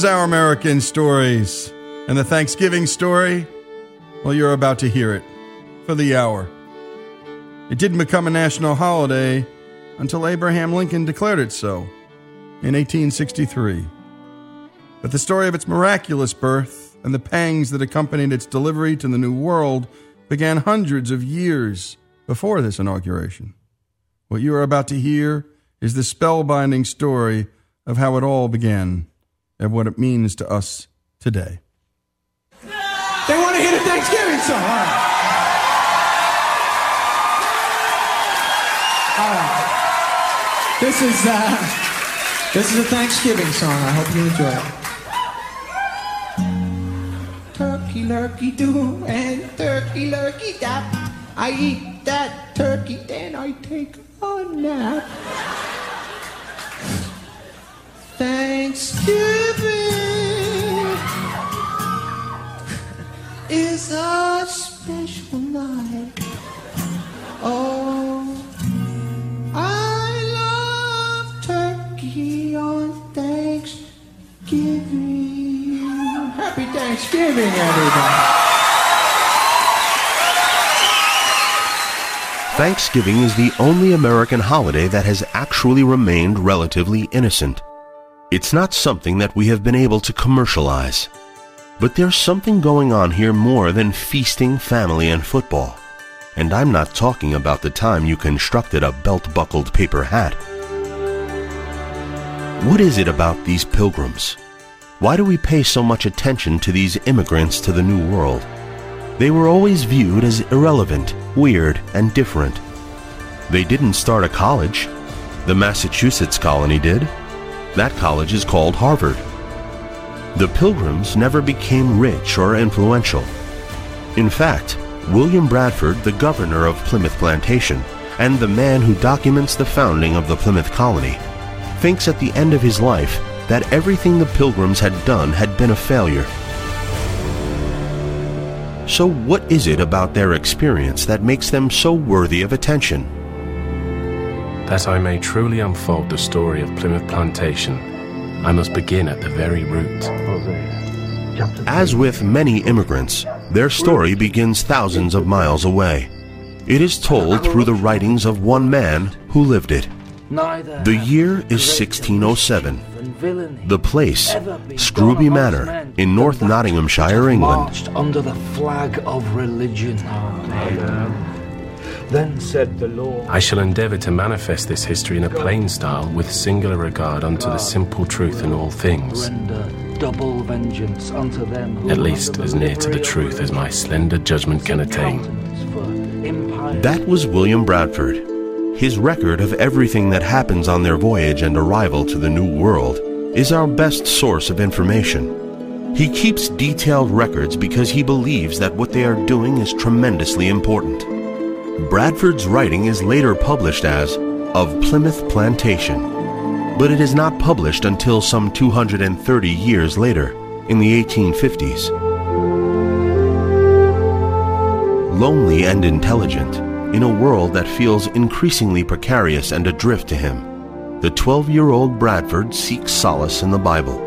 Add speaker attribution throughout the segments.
Speaker 1: Is Our American Stories. And the Thanksgiving story? Well, you're about to hear it for the hour. It didn't become a national holiday until Abraham Lincoln declared it so in 1863. But the story of its miraculous birth and the pangs that accompanied its delivery to the New World began hundreds of years before this inauguration. What you are about to hear is the spellbinding story of how it all began and what it means to us today.
Speaker 2: They want to hear the Thanksgiving song. All right. All right. This is uh, this is a Thanksgiving song. I hope you enjoy it. Turkey lurkey do and turkey lurkey dap. I eat that turkey, then I take a nap. Thanksgiving is a special night. Oh, I love turkey on Thanksgiving. Happy Thanksgiving, everybody.
Speaker 3: Thanksgiving is the only American holiday that has actually remained relatively innocent. It's not something that we have been able to commercialize. But there's something going on here more than feasting, family, and football. And I'm not talking about the time you constructed a belt buckled paper hat. What is it about these pilgrims? Why do we pay so much attention to these immigrants to the New World? They were always viewed as irrelevant, weird, and different. They didn't start a college. The Massachusetts colony did. That college is called Harvard. The Pilgrims never became rich or influential. In fact, William Bradford, the governor of Plymouth Plantation, and the man who documents the founding of the Plymouth colony, thinks at the end of his life that everything the Pilgrims had done had been a failure. So, what is it about their experience that makes them so worthy of attention?
Speaker 4: That I may truly unfold the story of Plymouth Plantation, I must begin at the very root.
Speaker 3: As with many immigrants, their story begins thousands of miles away. It is told through the writings of one man who lived it. The year is 1607. The place, Scrooby Manor, in North Nottinghamshire, England.
Speaker 5: Under the flag of religion. Then said the Lord.
Speaker 4: I shall endeavour to manifest this history in a plain style with singular regard unto the simple truth in all things,
Speaker 5: double vengeance unto them who
Speaker 4: at least as near to the truth as my slender judgment can attain.
Speaker 5: countenance for empire.
Speaker 3: That was William Bradford. His record of everything that happens on their voyage and arrival to the New World is our best source of information. He keeps detailed records because he believes that what they are doing is tremendously important. Bradford's writing is later published as Of Plymouth Plantation, but it is not published until some 230 years later, in the 1850s. Lonely and intelligent, in a world that feels increasingly precarious and adrift to him, the 12 year old Bradford seeks solace in the Bible.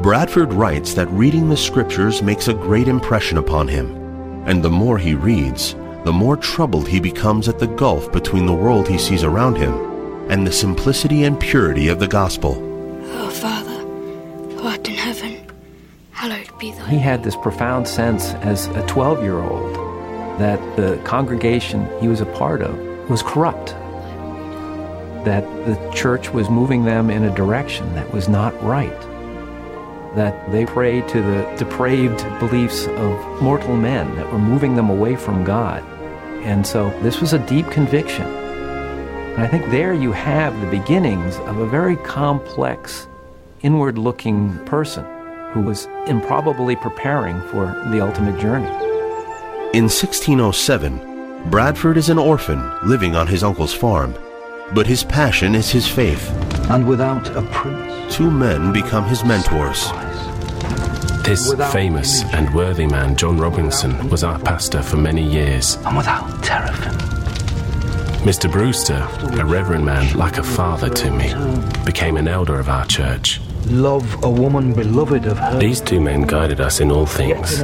Speaker 3: Bradford writes that reading the scriptures makes a great impression upon him, and the more he reads, the more troubled he becomes at the gulf between the world he sees around him and the simplicity and purity of the gospel.
Speaker 6: Our Father, who art in heaven, hallowed be thy
Speaker 7: He had this profound sense as a 12 year old that the congregation he was a part of was corrupt, that the church was moving them in a direction that was not right, that they prayed to the depraved beliefs of mortal men that were moving them away from God. And so this was a deep conviction. And I think there you have the beginnings of a very complex, inward looking person who was improbably preparing for the ultimate journey.
Speaker 3: In 1607, Bradford is an orphan living on his uncle's farm, but his passion is his faith.
Speaker 5: And without a prince.
Speaker 3: Two men become his mentors.
Speaker 4: This famous and worthy man, John Robinson, was our pastor for many years.
Speaker 5: And without terrapin.
Speaker 4: Mr. Brewster, a reverend man like a father to me, became an elder of our church.
Speaker 5: love a woman beloved of her.
Speaker 4: These two men guided us in all things.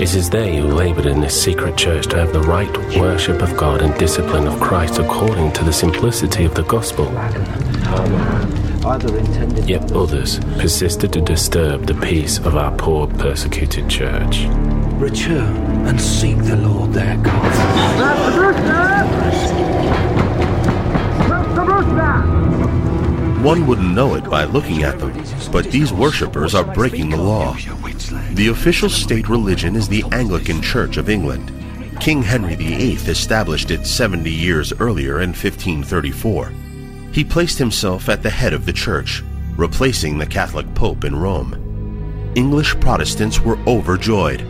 Speaker 4: It is they who labored in this secret church to have the right worship of God and discipline of Christ according to the simplicity of the gospel. Yet others persisted to disturb the peace of our poor persecuted church.
Speaker 5: return and seek the Lord their God.
Speaker 3: One wouldn't know it by looking at them, but these worshippers are breaking the law. The official state religion is the Anglican Church of England. King Henry VIII established it 70 years earlier in 1534. He placed himself at the head of the church, replacing the Catholic Pope in Rome. English Protestants were overjoyed.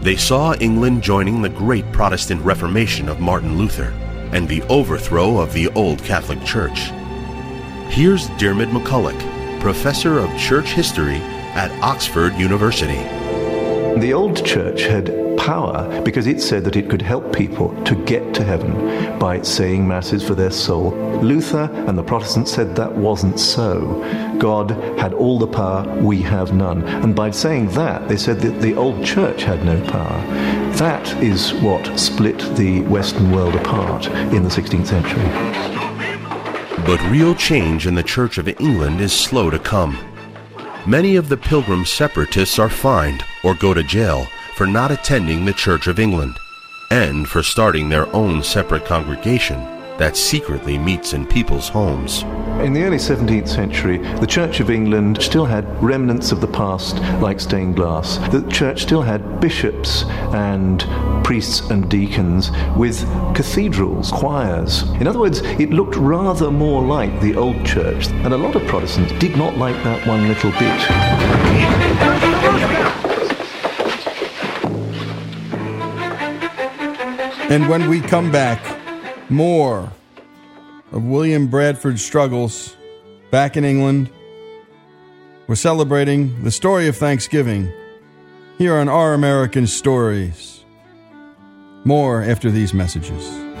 Speaker 3: They saw England joining the great Protestant Reformation of Martin Luther and the overthrow of the old Catholic Church. Here's Diarmaid MacCulloch, professor of church history at Oxford University.
Speaker 8: The old church had power because it said that it could help people to get to heaven by saying masses for their soul. Luther and the Protestants said that wasn't so. God had all the power, we have none. And by saying that, they said that the old church had no power. That is what split the Western world apart in the 16th century.
Speaker 3: But real change in the Church of England is slow to come. Many of the Pilgrim separatists are fined or go to jail for not attending the Church of England and for starting their own separate congregation that secretly meets in people's homes.
Speaker 8: In the early 17th century, the Church of England still had remnants of the past, like stained glass. The church still had bishops and priests and deacons with cathedrals, choirs. In other words, it looked rather more like the old church, and a lot of Protestants did not like that one little bit.
Speaker 1: And when we come back, more of William Bradford's struggles back in England. We're celebrating the story of Thanksgiving here on Our American Stories. More after these messages.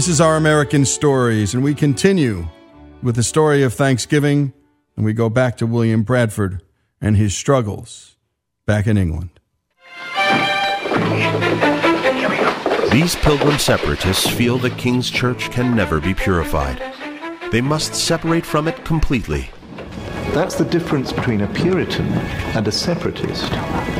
Speaker 1: This is Our American Stories, and we continue with the story of Thanksgiving, and we go back to William Bradford and his struggles back in England.
Speaker 3: These pilgrim separatists feel the King's Church can never be purified. They must separate from it completely.
Speaker 8: That's the difference between a Puritan and a separatist.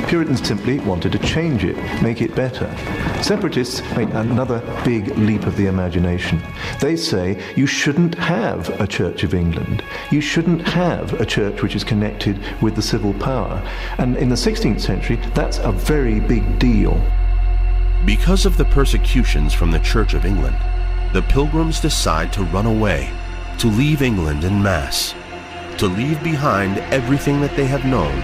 Speaker 8: Puritans simply wanted to change it, make it better. Separatists make another big leap of the imagination. They say you shouldn't have a Church of England. You shouldn't have a church which is connected with the civil power. And in the 16th century, that's a very big deal.
Speaker 3: Because of the persecutions from the Church of England, the pilgrims decide to run away, to leave England in mass, to leave behind everything that they have known,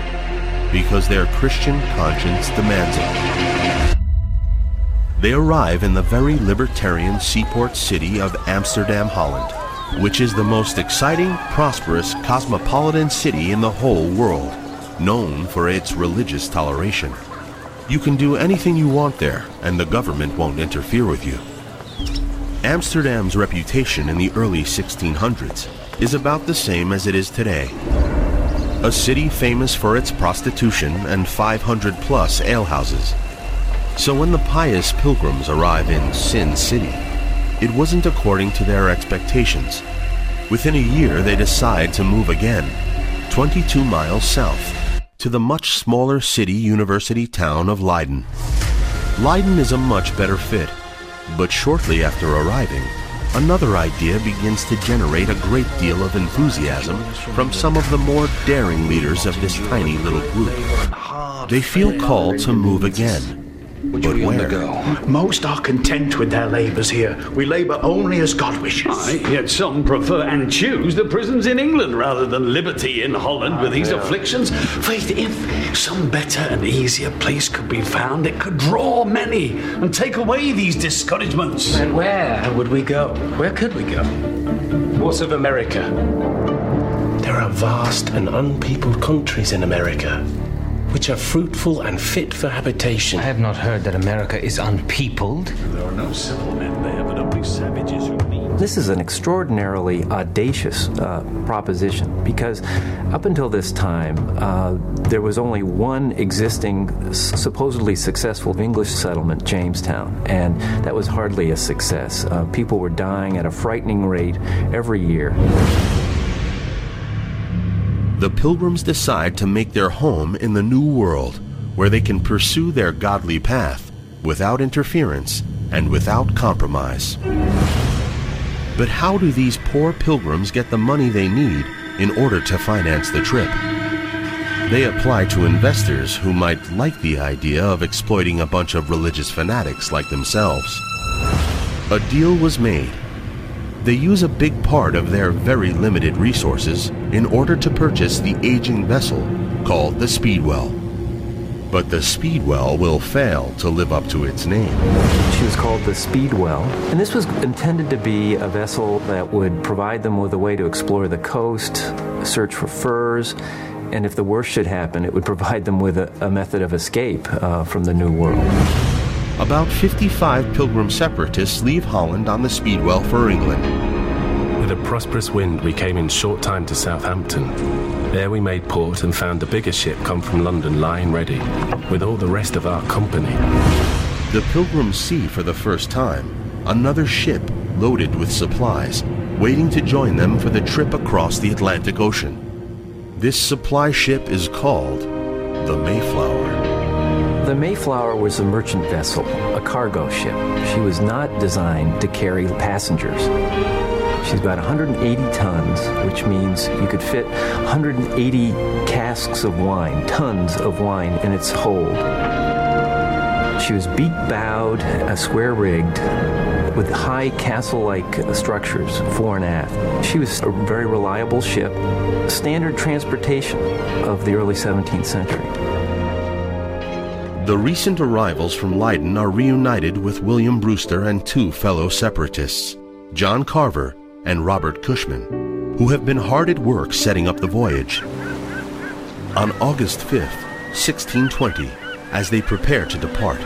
Speaker 3: because their Christian conscience demands it. They arrive in the very libertarian seaport city of Amsterdam, Holland, which is the most exciting, prosperous, cosmopolitan city in the whole world, known for its religious toleration. You can do anything you want there, and the government won't interfere with you. Amsterdam's reputation in the early 1600s is about the same as it is today. A city famous for its prostitution and 500 plus alehouses. So when the pious pilgrims arrive in Sin City, it wasn't according to their expectations. Within a year, they decide to move again, 22 miles south, to the much smaller city university town of Leiden. Leiden is a much better fit, but shortly after arriving, another idea begins to generate a great deal of enthusiasm from some of the more daring leaders of this tiny little group. They feel called to move again,
Speaker 5: Which
Speaker 3: But
Speaker 5: we
Speaker 3: where?
Speaker 5: undergo.
Speaker 9: Most are content with their labours here. We labour only as God wishes.
Speaker 10: Aye, yet some prefer and choose the prisons in England rather than liberty in Holland with these afflictions.
Speaker 9: Faith, if some better and easier place could be found, it could draw many and take away these discouragements.
Speaker 5: And where would we go? Where could we go?
Speaker 4: What of America? There are vast and unpeopled countries in America, which are fruitful and fit for habitation.
Speaker 5: I have not heard that America is unpeopled.
Speaker 10: There are no civil men there, but only savages who mean.
Speaker 7: This is an extraordinarily audacious uh, proposition because up until this time, uh, there was only one existing, supposedly successful English settlement, Jamestown, and that was hardly a success. Uh, people were dying at a frightening rate every year.
Speaker 3: The pilgrims decide to make their home in the New World, where they can pursue their godly path without interference and without compromise. But how do these poor pilgrims get the money they need in order to finance the trip? They apply to investors who might like the idea of exploiting a bunch of religious fanatics like themselves. A deal was made they use a big part of their very limited resources in order to purchase the aging vessel called the Speedwell. But the Speedwell will fail to live up to its name.
Speaker 7: She was called the Speedwell, and this was intended to be a vessel that would provide them with a way to explore the coast, search for furs, and if the worst should happen, it would provide them with a, a method of escape uh, from the New World.
Speaker 3: About 55 pilgrim separatists leave Holland on the Speedwell for England.
Speaker 4: With a prosperous wind, we came in short time to Southampton. There we made port and found a bigger ship come from London lying ready, with all the rest of our company.
Speaker 3: The pilgrims see for the first time another ship loaded with supplies, waiting to join them for the trip across the Atlantic Ocean. This supply ship is called the Mayflower.
Speaker 7: The Mayflower was a merchant vessel, a cargo ship. She was not designed to carry passengers. She's about 180 tons, which means you could fit 180 casks of wine, tons of wine in its hold. She was beak bowed, square rigged, with high castle like structures fore and aft. She was a very reliable ship, standard transportation of the early 17th century.
Speaker 3: The recent arrivals from Leiden are reunited with William Brewster and two fellow separatists, John Carver and Robert Cushman, who have been hard at work setting up the voyage. On August 5th, 1620, as they prepare to depart,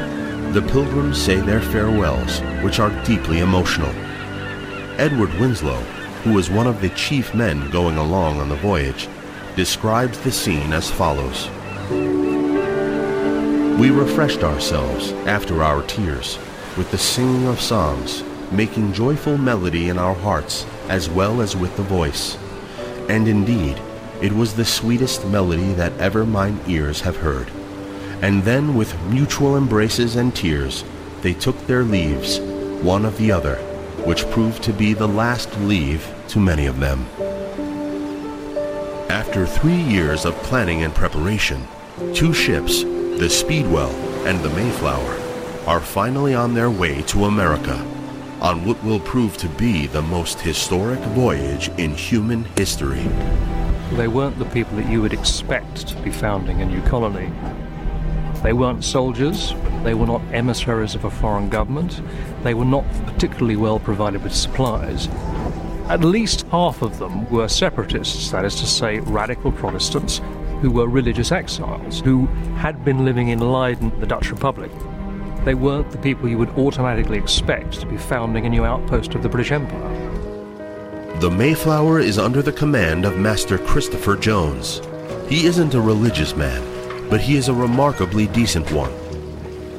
Speaker 3: the pilgrims say their farewells, which are deeply emotional. Edward Winslow, who was one of the chief men going along on the voyage, describes the scene as follows. We refreshed ourselves after our tears with the singing of psalms, making joyful melody in our hearts as well as with the voice. And indeed, it was the sweetest melody that ever mine ears have heard. And then, with mutual embraces and tears, they took their leaves, one of the other, which proved to be the last leave to many of them. After three years of planning and preparation, two ships, the Speedwell and the Mayflower, are finally on their way to America on what will prove to be the most historic voyage in human history.
Speaker 11: They weren't the people that you would expect to be founding a new colony. They weren't soldiers, they were not emissaries of a foreign government, they were not particularly well provided with supplies. At least half of them were separatists, that is to say, radical Protestants who were religious exiles, who had been living in Leiden, the Dutch Republic. They weren't the people you would automatically expect to be founding a new outpost of the British Empire.
Speaker 3: The Mayflower is under the command of Master Christopher Jones. He isn't a religious man, but he is a remarkably decent one.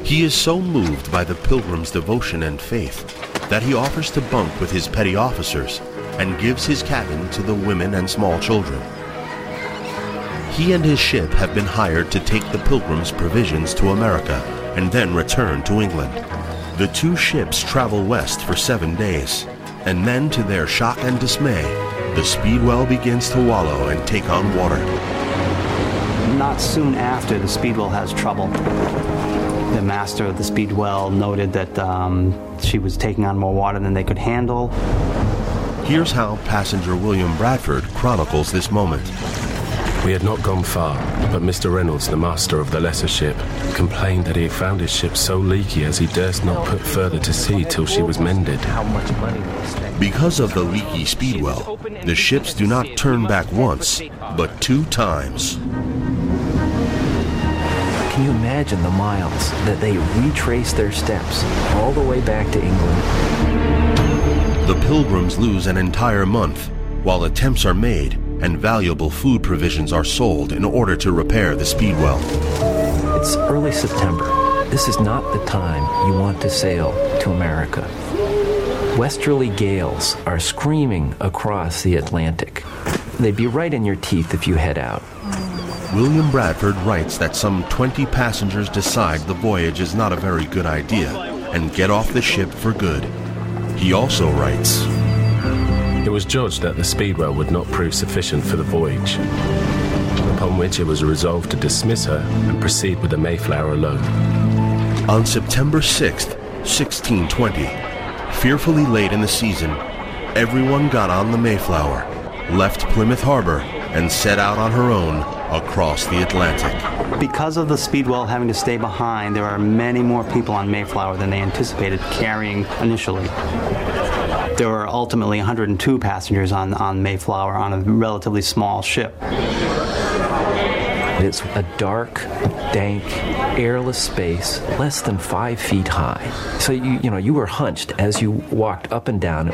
Speaker 3: He is so moved by the pilgrim's devotion and faith that he offers to bunk with his petty officers and gives his cabin to the women and small children. He and his ship have been hired to take the pilgrims' provisions to America and then return to England. The two ships travel west for seven days, and then, to their shock and dismay, the Speedwell begins to wallow and take on water.
Speaker 12: Not soon after, the Speedwell has trouble. The master of the Speedwell noted that um, she was taking on more water than they could handle.
Speaker 3: Here's how passenger William Bradford chronicles this moment.
Speaker 4: We had not gone far, but Mr. Reynolds, the master of the lesser ship, complained that he had found his ship so leaky as he durst not put further to sea till she was mended.
Speaker 3: Because of the leaky speedwell, the ships do not turn back once, but two times.
Speaker 7: Can you imagine the miles that they retrace their steps all the way back to England?
Speaker 3: The pilgrims lose an entire month while attempts are made and valuable food provisions are sold in order to repair the speedwell.
Speaker 7: It's early September. This is not the time you want to sail to America. Westerly gales are screaming across the Atlantic. They'd be right in your teeth if you head out.
Speaker 3: William Bradford writes that some 20 passengers decide the voyage is not a very good idea and get off the ship for good. He also writes
Speaker 4: It was judged that the Speedwell would not prove sufficient for the voyage, upon which it was resolved to dismiss her and proceed with the Mayflower alone.
Speaker 3: On September 6th, 1620, fearfully late in the season, everyone got on the Mayflower, left Plymouth Harbor, and set out on her own across the Atlantic.
Speaker 12: Because of the Speedwell having to stay behind, there are many more people on Mayflower than they anticipated carrying initially. There were ultimately 102 passengers on, on Mayflower on a relatively small ship.
Speaker 7: It's a dark, dank, airless space, less than five feet high. So you you know you were hunched as you walked up and down.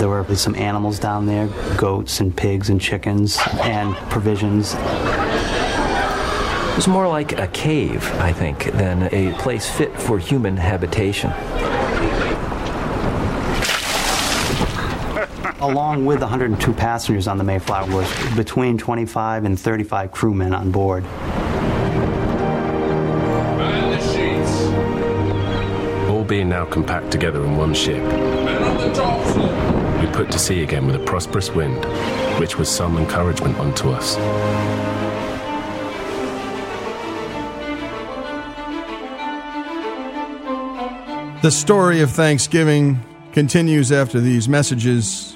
Speaker 12: There were some animals down there, goats and pigs and chickens and provisions.
Speaker 7: It was more like a cave, I think, than a place fit for human habitation.
Speaker 12: Along with 102 passengers on the Mayflower was between 25 and 35 crewmen on board.
Speaker 4: All being now compact together in one ship, we put to sea again with a prosperous wind, which was some encouragement unto us.
Speaker 1: The story of Thanksgiving continues after these messages.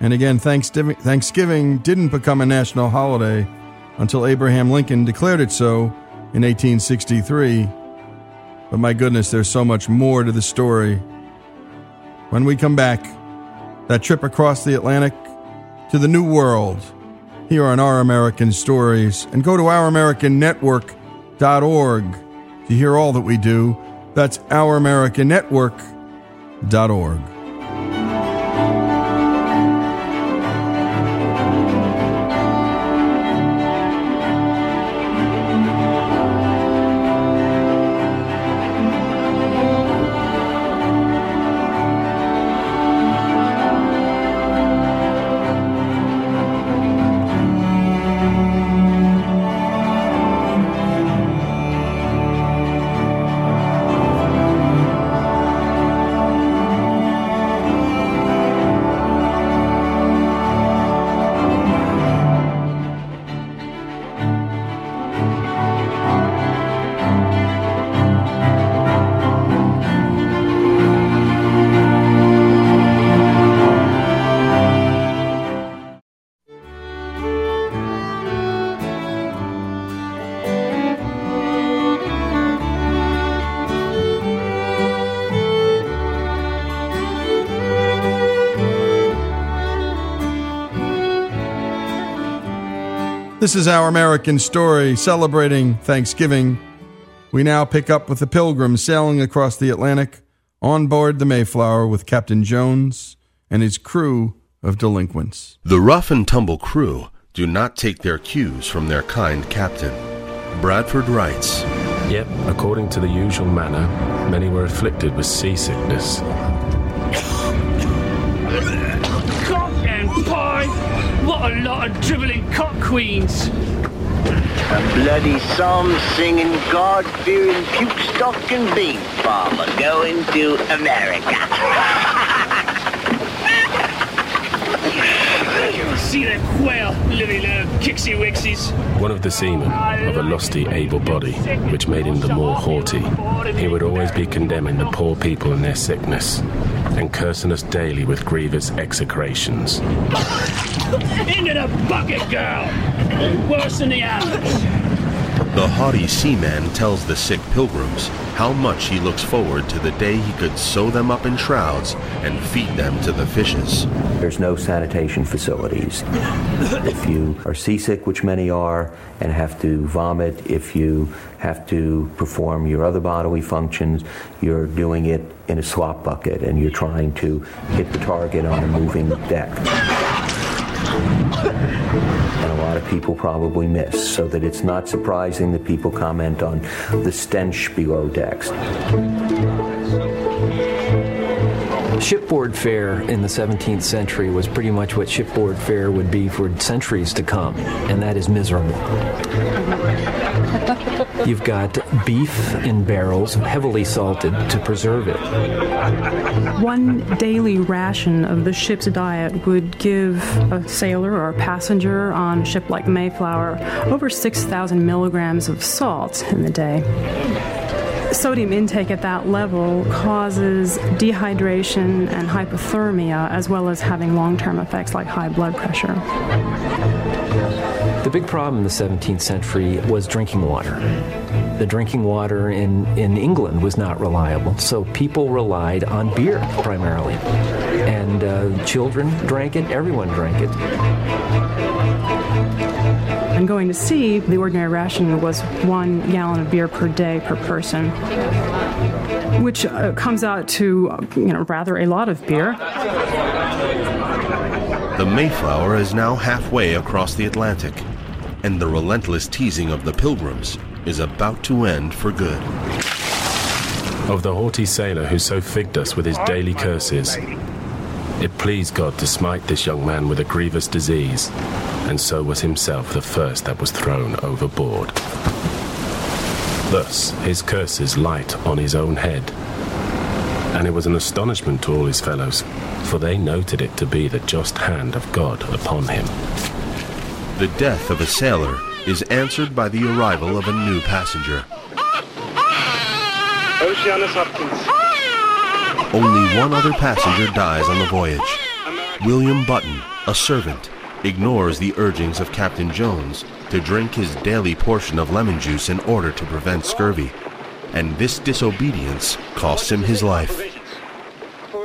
Speaker 1: And again, Thanksgiving, didn't become a national holiday until Abraham Lincoln declared it so in 1863. But my goodness, there's so much more to the story. When we come back, that trip across the Atlantic to the New World here on Our American Stories. And go to OurAmericanNetwork.org to hear all that we do. That's OurAmericanNetwork.org. This is our American story celebrating Thanksgiving. We now pick up with the Pilgrims sailing across the Atlantic on board the Mayflower with Captain Jones and his crew of delinquents.
Speaker 3: The rough and tumble crew do not take their cues from their kind captain. Bradford writes
Speaker 4: Yet, according to the usual manner, many were afflicted with seasickness.
Speaker 13: What a lot of dribbling cock queens!
Speaker 14: A bloody psalm singing, God fearing, puke stocking bean farmer going to America.
Speaker 13: see them quail, living little kixie wixies.
Speaker 4: One of the seamen, of a lusty, able body, which made him the more haughty, he would always be condemning the poor people and their sickness, and cursing us daily with grievous execrations.
Speaker 13: Into the bucket, girl! Worse than the animals.
Speaker 3: The haughty seaman tells the sick pilgrims how much he looks forward to the day he could sew them up in shrouds and feed them to the fishes.
Speaker 15: There's no sanitation facilities. If you are seasick, which many are, and have to vomit, if you have to perform your other bodily functions, you're doing it in a slop bucket and you're trying to hit the target on a moving deck. Lot of people probably miss, so that it's not surprising that people comment on the stench below decks.
Speaker 7: Shipboard fare in the 17th century was pretty much what shipboard fare would be for centuries to come, and that is miserable. You've got beef in barrels, heavily salted to preserve it.
Speaker 16: One daily ration of the ship's diet would give a sailor or a passenger on a ship like Mayflower over 6,000 milligrams of salt in the day. Sodium intake at that level causes dehydration and hypothermia, as well as having long term effects like high blood pressure.
Speaker 7: The big problem in the 17th century was drinking water. The drinking water in, in England was not reliable, so people relied on beer primarily. And uh, children drank it, everyone drank it.
Speaker 16: I'm going to see the ordinary ration was one gallon of beer per day per person, which uh, comes out to uh, you know rather a lot of beer.
Speaker 3: The Mayflower is now halfway across the Atlantic, and the relentless teasing of the pilgrims is about to end for good.
Speaker 4: Of the haughty sailor who so figged us with his daily curses, it pleased God to smite this young man with a grievous disease, and so was himself the first that was thrown overboard. Thus his curses light on his own head. And it was an astonishment to all his fellows, for they noted it to be the just hand of God upon him.
Speaker 3: The death of a sailor is answered by the arrival of a new passenger.
Speaker 17: Oceanus Hopkins.
Speaker 3: Only one other passenger dies on the voyage. William Button, a servant, ignores the urgings of Captain Jones to drink his daily portion of lemon juice in order to prevent scurvy, and this disobedience costs him his life.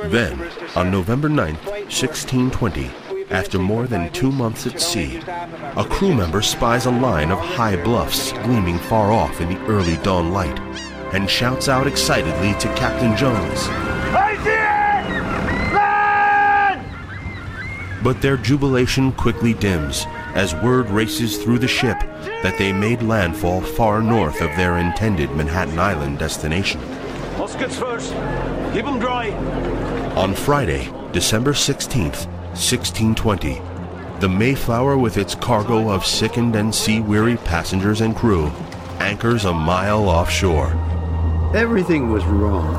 Speaker 3: Then, on November 9th, 1620, after more than two months at sea, a crew member spies a line of high bluffs gleaming far off in the early dawn light and shouts out excitedly to Captain Jones.
Speaker 17: I see it! Land!
Speaker 3: But their jubilation quickly dims as word races through the ship that they made landfall far north of their intended Manhattan Island destination.
Speaker 17: Muskets first. Keep them dry.
Speaker 3: On Friday, December 16th, 1620, the Mayflower, with its cargo of sickened and sea-weary passengers and crew, anchors a mile offshore.
Speaker 18: Everything was wrong.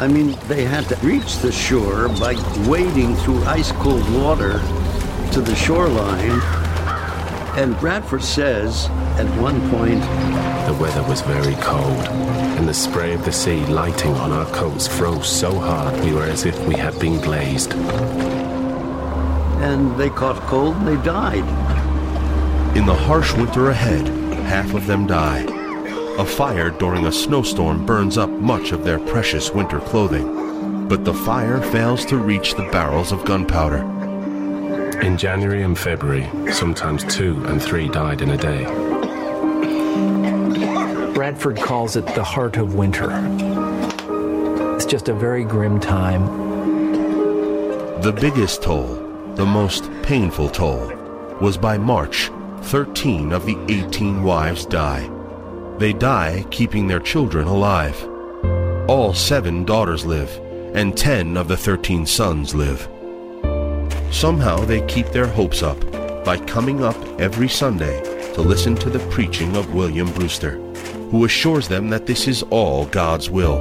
Speaker 18: I mean, they had to reach the shore by wading through ice cold water to the shoreline. And Bradford says at one point
Speaker 4: The weather was very cold, and the spray of the sea lighting on our coats froze so hard we were as if we had been glazed.
Speaker 18: and they caught cold and they died.
Speaker 3: In the harsh winter ahead, half of them die. A fire during a snowstorm burns up much of their precious winter clothing, but the fire fails to reach the barrels of gunpowder.
Speaker 4: In January and February, sometimes two and three died in a day.
Speaker 7: Bradford calls it the heart of winter. It's just a very grim time.
Speaker 3: The biggest toll, the most painful toll, was by March. 13 of the 18 wives die. They die keeping their children alive. All seven daughters live, and 10 of the 13 sons live. Somehow they keep their hopes up by coming up every Sunday to listen to the preaching of William Brewster, who assures them that this is all God's will.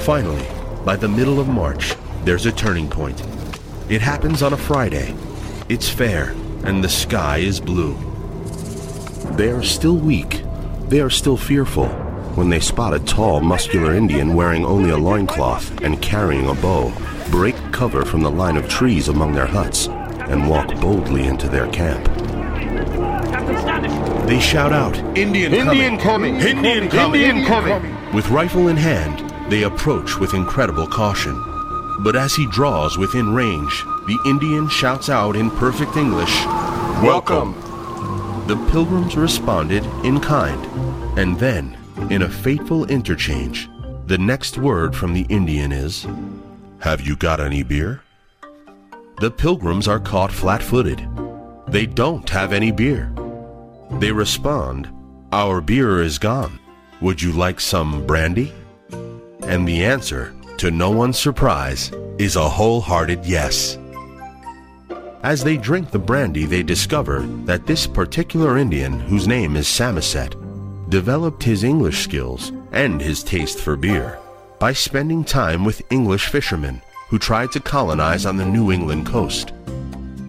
Speaker 3: Finally, by the middle of March, there's a turning point. It happens on a Friday. It's fair, and the sky is blue. They are still weak. They are still fearful when they spot a tall, muscular Indian wearing only a loincloth and carrying a bow break cover from the line of trees among their huts and walk boldly into their camp. They shout out, Indian,
Speaker 17: Indian coming!
Speaker 3: Indian coming!
Speaker 17: Indian coming!
Speaker 3: With rifle in hand, they approach with incredible caution. But as he draws within range, the Indian shouts out in perfect English, Welcome! The pilgrims responded in kind, and then, in a fateful interchange, the next word from the Indian is, Have you got any beer? The pilgrims are caught flat footed. They don't have any beer. They respond, Our beer is gone. Would you like some brandy? And the answer, to no one's surprise, is a wholehearted yes. As they drink the brandy, they discover that this particular Indian, whose name is Samoset, developed his English skills and his taste for beer by spending time with English fishermen who tried to colonize on the New England coast.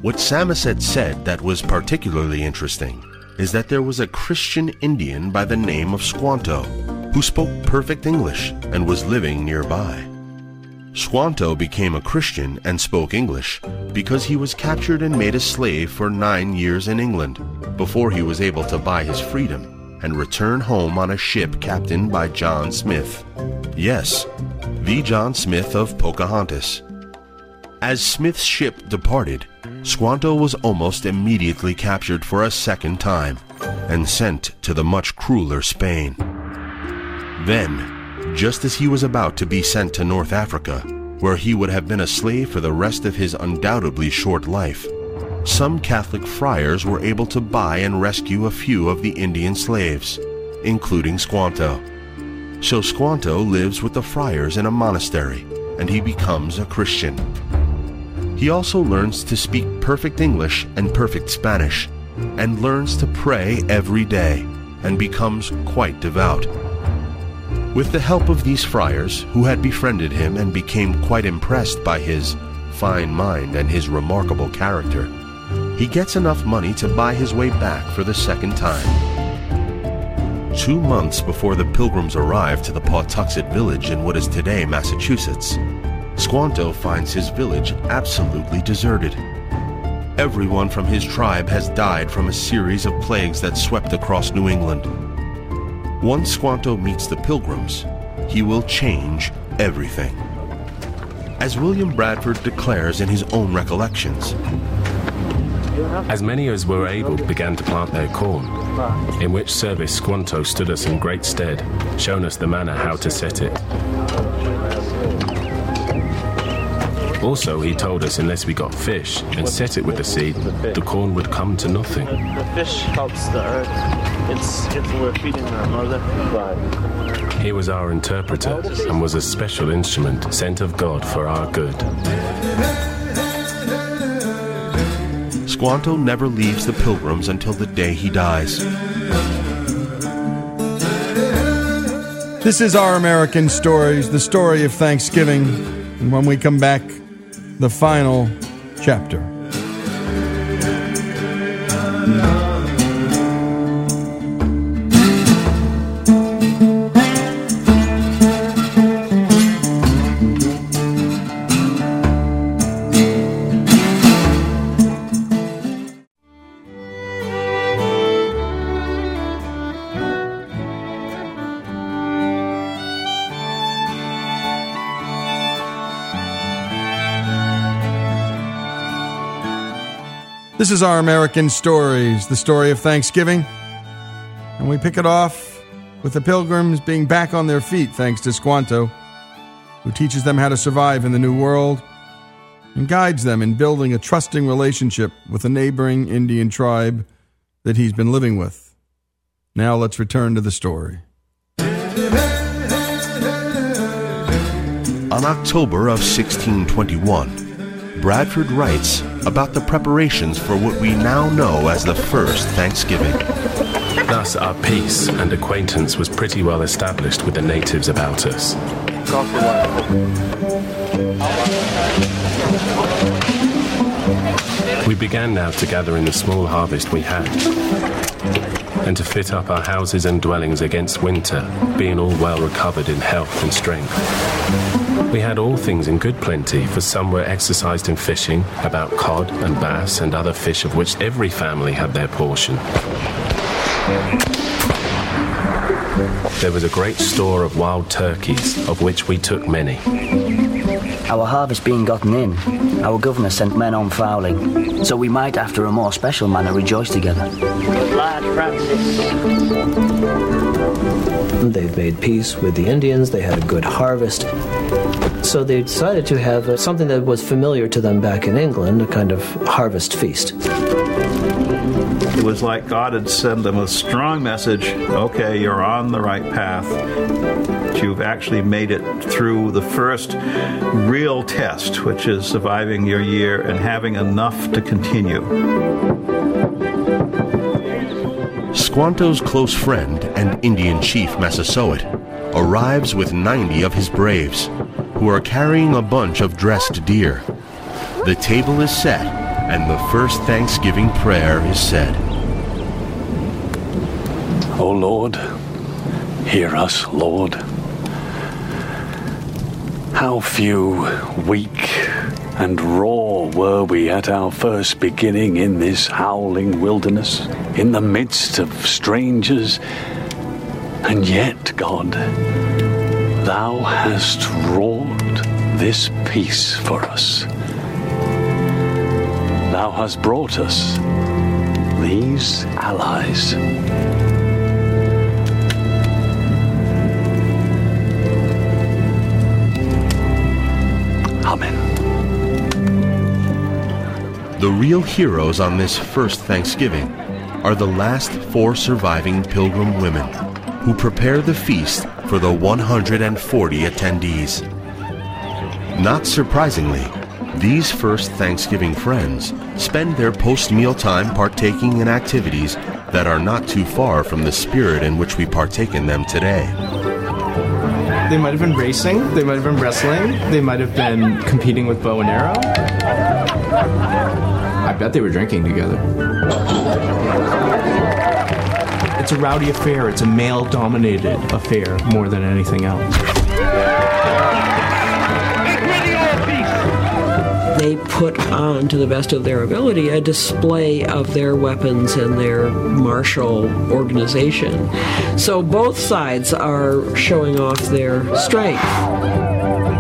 Speaker 3: What Samoset said that was particularly interesting is that there was a Christian Indian by the name of Squanto who spoke perfect English and was living nearby. Squanto became a Christian and spoke English because he was captured and made a slave for nine years in England before he was able to buy his freedom and return home on a ship captained by John Smith. Yes, the John Smith of Pocahontas. As Smith's ship departed, Squanto was almost immediately captured for a second time and sent to the much crueler Spain. Then, just as he was about to be sent to North Africa, where he would have been a slave for the rest of his undoubtedly short life, some Catholic friars were able to buy and rescue a few of the Indian slaves, including Squanto. So Squanto lives with the friars in a monastery, and he becomes a Christian. He also learns to speak perfect English and perfect Spanish, and learns to pray every day, and becomes quite devout. With the help of these friars, who had befriended him and became quite impressed by his fine mind and his remarkable character, he gets enough money to buy his way back for the second time. Two months before the pilgrims arrive to the Patuxet village in what is today Massachusetts, Squanto finds his village absolutely deserted. Everyone from his tribe has died from a series of plagues that swept across New England. Once Squanto meets the pilgrims, he will change everything. As William Bradford declares in his own recollections,
Speaker 4: As many as were able began to plant their corn, in which service Squanto stood us in great stead, showing us the manner how to set it. Also, he told us unless we got fish and set it with the seed, the corn would come to nothing.
Speaker 19: The fish helps the earth. It's it's we're feeding our mother.
Speaker 4: He was our interpreter and was a special instrument sent of God for our good.
Speaker 3: Squanto never leaves the pilgrims until the day he dies.
Speaker 1: This is Our American Stories, the story of Thanksgiving. And when we come back, the final chapter. This is Our American Stories, the story of Thanksgiving. And we pick it off with the pilgrims being back on their feet thanks to Squanto, who teaches them how to survive in the new world and guides them in building a trusting relationship with a neighboring Indian tribe that he's been living with. Now let's return to the story.
Speaker 3: On October of 1621, Bradford writes about the preparations for what we now know as the first Thanksgiving.
Speaker 4: Thus, our peace and acquaintance was pretty well established with the natives about us. We began now to gather in the small harvest we had, and to fit up our houses and dwellings against winter, being all well recovered in health and strength. We had all things in good plenty, for some were exercised in fishing, about cod and bass and other fish of which every family had their portion. There was a great store of wild turkeys, of which we took many.
Speaker 20: Our harvest being gotten in, our governor sent men on fowling, so we might, after a more special manner, rejoice together.
Speaker 14: Lad Francis.
Speaker 21: They've made peace with the Indians, they had a good harvest. So they decided to have uh, something that was familiar to them back in England, a kind of harvest feast.
Speaker 22: It was like God had sent them a strong message okay, you're on the right path. You've actually made it through the first real test, which is surviving your year and having enough to continue.
Speaker 3: Squanto's close friend and Indian chief Massasoit arrives with 90 of his braves, who are carrying a bunch of dressed deer. The table is set, and the first Thanksgiving prayer is said.
Speaker 9: O Lord, hear us, Lord. How few, weak, and raw were we at our first beginning in this howling wilderness, in the midst of strangers. And yet, God, Thou hast wrought this peace for us. Thou hast brought us these allies.
Speaker 3: The real heroes on this first Thanksgiving are the last four surviving pilgrim women who prepare the feast for the 140 attendees. Not surprisingly, these first Thanksgiving friends spend their post meal time partaking in activities that are not too far from the spirit in which we partake in them today.
Speaker 23: They might have been racing, they might have been wrestling, they might have been competing with bow and arrow. I bet they were drinking together. It's a rowdy affair, it's a male dominated affair more than anything else.
Speaker 24: They put on, to the best of their ability, a display of their weapons and their martial organization. So both sides are showing off their strength.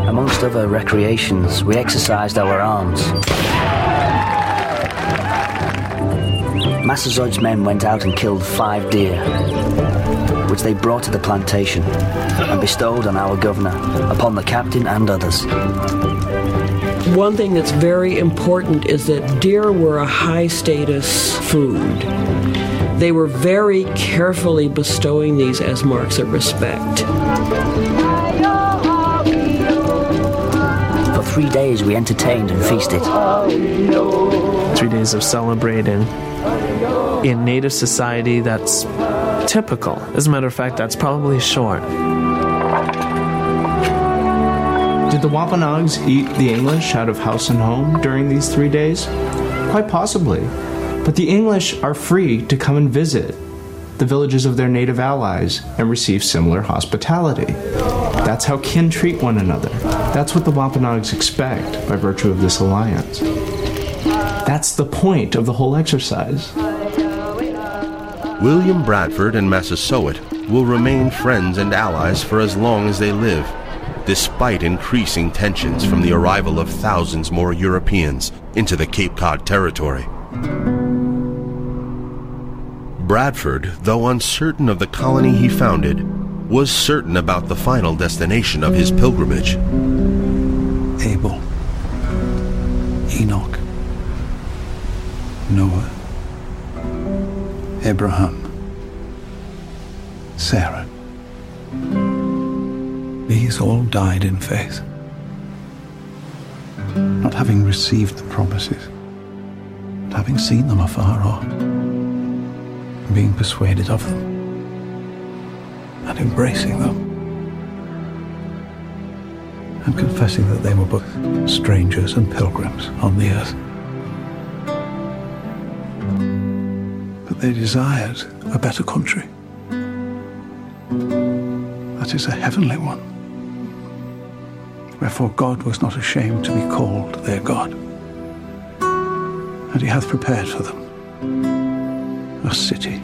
Speaker 20: Amongst other recreations, we exercised our arms. Massasoit's men went out and killed five deer, which they brought to the plantation and bestowed on our governor, upon the captain and others.
Speaker 24: One thing that's very important is that deer were a high status food. They were very carefully bestowing these as marks of respect.
Speaker 20: For three days we entertained and feasted.
Speaker 25: Three days of celebrating. In Native society, that's typical. As a matter of fact, that's probably short.
Speaker 23: Did the Wampanoags eat the English out of house and home during these three days? Quite possibly. But the English are free to come and visit the villages of their native allies and receive similar hospitality. That's how kin treat one another. That's what the Wampanoags expect by virtue of this alliance. That's the point of the whole exercise.
Speaker 3: William Bradford and Massasoit will remain friends and allies for as long as they live, despite increasing tensions from the arrival of thousands more Europeans into the Cape Cod territory. Bradford, though uncertain of the colony he founded, was certain about the final destination of his pilgrimage.
Speaker 26: Abel, Enoch, Noah, Abraham, Sarah. These all died in faith, not having received the promises, but having seen them afar off, and being persuaded of them, and embracing them, and confessing that they were both strangers and pilgrims on the earth. They desired a better country. That is a heavenly one. Wherefore God was not ashamed to be called their God. And he hath prepared for them a city.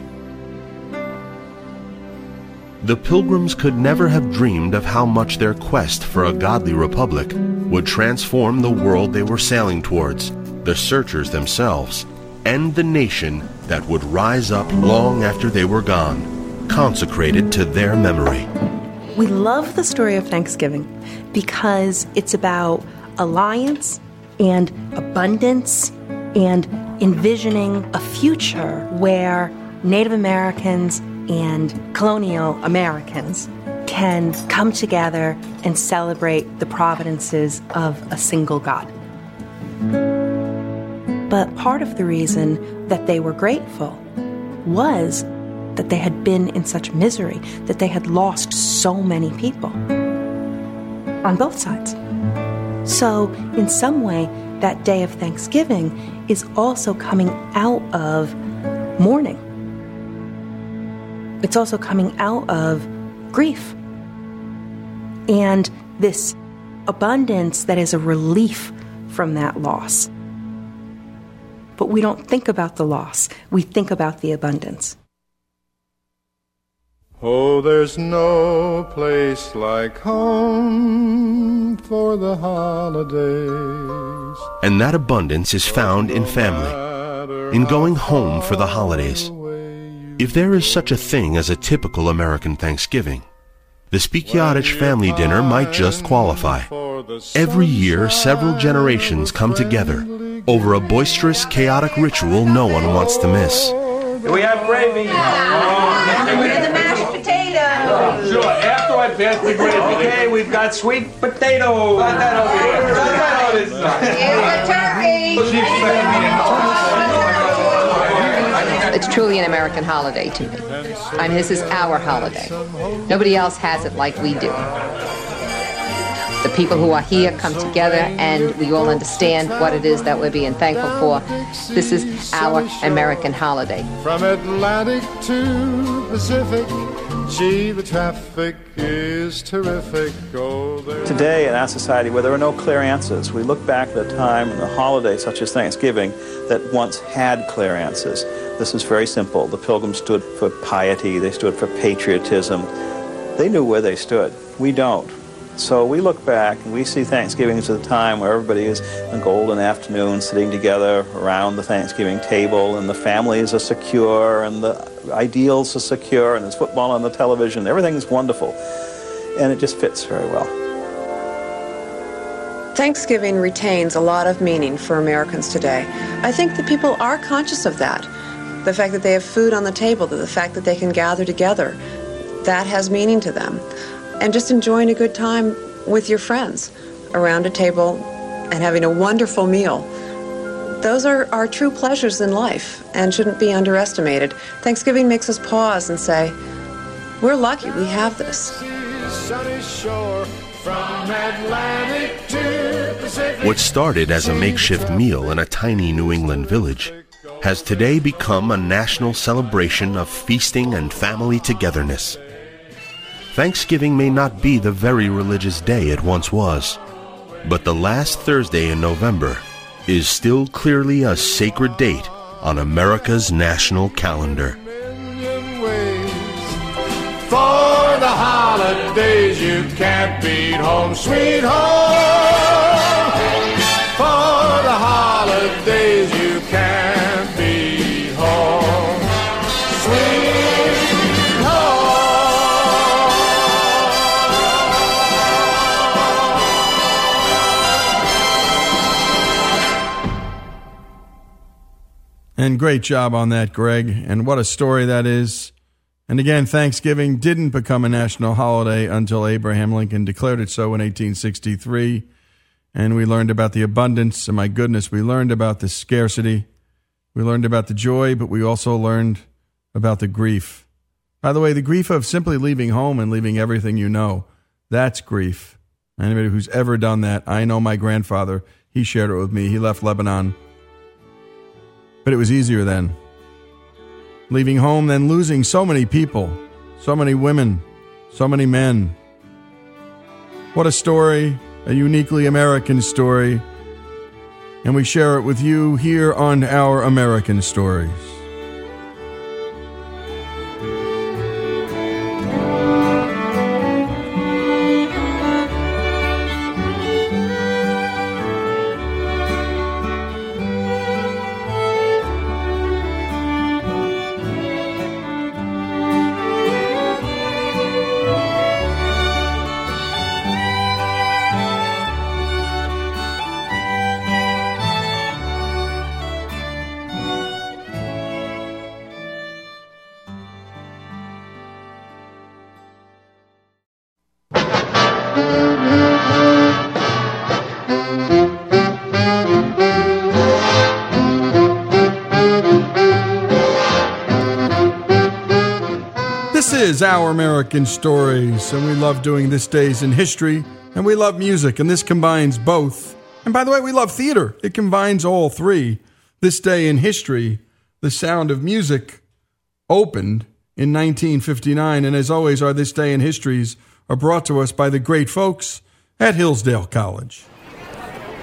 Speaker 3: The pilgrims could never have dreamed of how much their quest for a godly republic would transform the world they were sailing towards, the searchers themselves, and the nation that would rise up long after they were gone, consecrated to their memory.
Speaker 27: We love the story of Thanksgiving because it's about alliance and abundance and envisioning a future where Native Americans and colonial Americans can come together and celebrate the providences of a single God. But part of the reason that they were grateful was that they had been in such misery, that they had lost so many people on both sides. So, in some way, that day of Thanksgiving is also coming out of mourning. It's also coming out of grief. And this abundance that is a relief from that loss. But we don't think about the loss, we think about the abundance.
Speaker 28: Oh, there's no place like home for the holidays.
Speaker 3: And that abundance is found in family, in going home for the holidays. If there is such a thing as a typical American Thanksgiving, the Spikiadich family dinner might just qualify. Every year, several generations come together over a boisterous, chaotic ritual no one wants to miss.
Speaker 17: Do we have gravy?
Speaker 29: Where the mashed potatoes?
Speaker 17: Sure, after I pass the gravy. Okay, we've got sweet potatoes. Got that over here. Got that on this side.
Speaker 30: It's truly an American holiday to me. I mean, this is our holiday. Nobody else has it like we do. The people who are here come together and we all understand what it is that we're being thankful for. This is our American holiday.
Speaker 28: From Atlantic to Pacific, gee, the traffic is terrific. Oh,
Speaker 22: Today, in our society where there are no clear answers, we look back at a time and a holiday such as Thanksgiving that once had clear answers. This is very simple. The Pilgrims stood for piety, they stood for patriotism. They knew where they stood. We don't. So we look back and we see Thanksgiving as a time where everybody is a golden afternoon sitting together around the Thanksgiving table and the families are secure and the ideals are secure and there's football on the television. Everything's wonderful. And it just fits very well.
Speaker 24: Thanksgiving retains a lot of meaning for Americans today. I think that people are conscious of that. The fact that they have food on the table, the fact that they can gather together, that has meaning to them. And just enjoying a good time with your friends around a table and having a wonderful meal. Those are our true pleasures in life and shouldn't be underestimated. Thanksgiving makes us pause and say, we're lucky we have this.
Speaker 3: What started as a makeshift meal in a tiny New England village has today become a national celebration of feasting and family togetherness. Thanksgiving may not be the very religious day it once was, but the last Thursday in November is still clearly a sacred date on America's national calendar.
Speaker 28: For the holidays, you can't beat home.
Speaker 1: And great job on that, Greg. And what a story that is. And again, Thanksgiving didn't become a national holiday until Abraham Lincoln declared it so in 1863. And we learned about the abundance. And my goodness, we learned about the scarcity. We learned about the joy, but we also learned about the grief. By the way, the grief of simply leaving home and leaving everything you know, that's grief. Anybody who's ever done that, I know my grandfather, he shared it with me. He left Lebanon. But it was easier then. leaving home, then losing so many people, so many women, so many men. What a story, a uniquely American story. And we share it with you here on Our American Stories. This is Our American Stories, and we love doing this days in history, and we love music, and this combines both. And by the way, we love theater. It combines all three. This day in history, the sound of music opened in 1959, and as always, our This Day in Histories are brought to us by the great folks at Hillsdale College.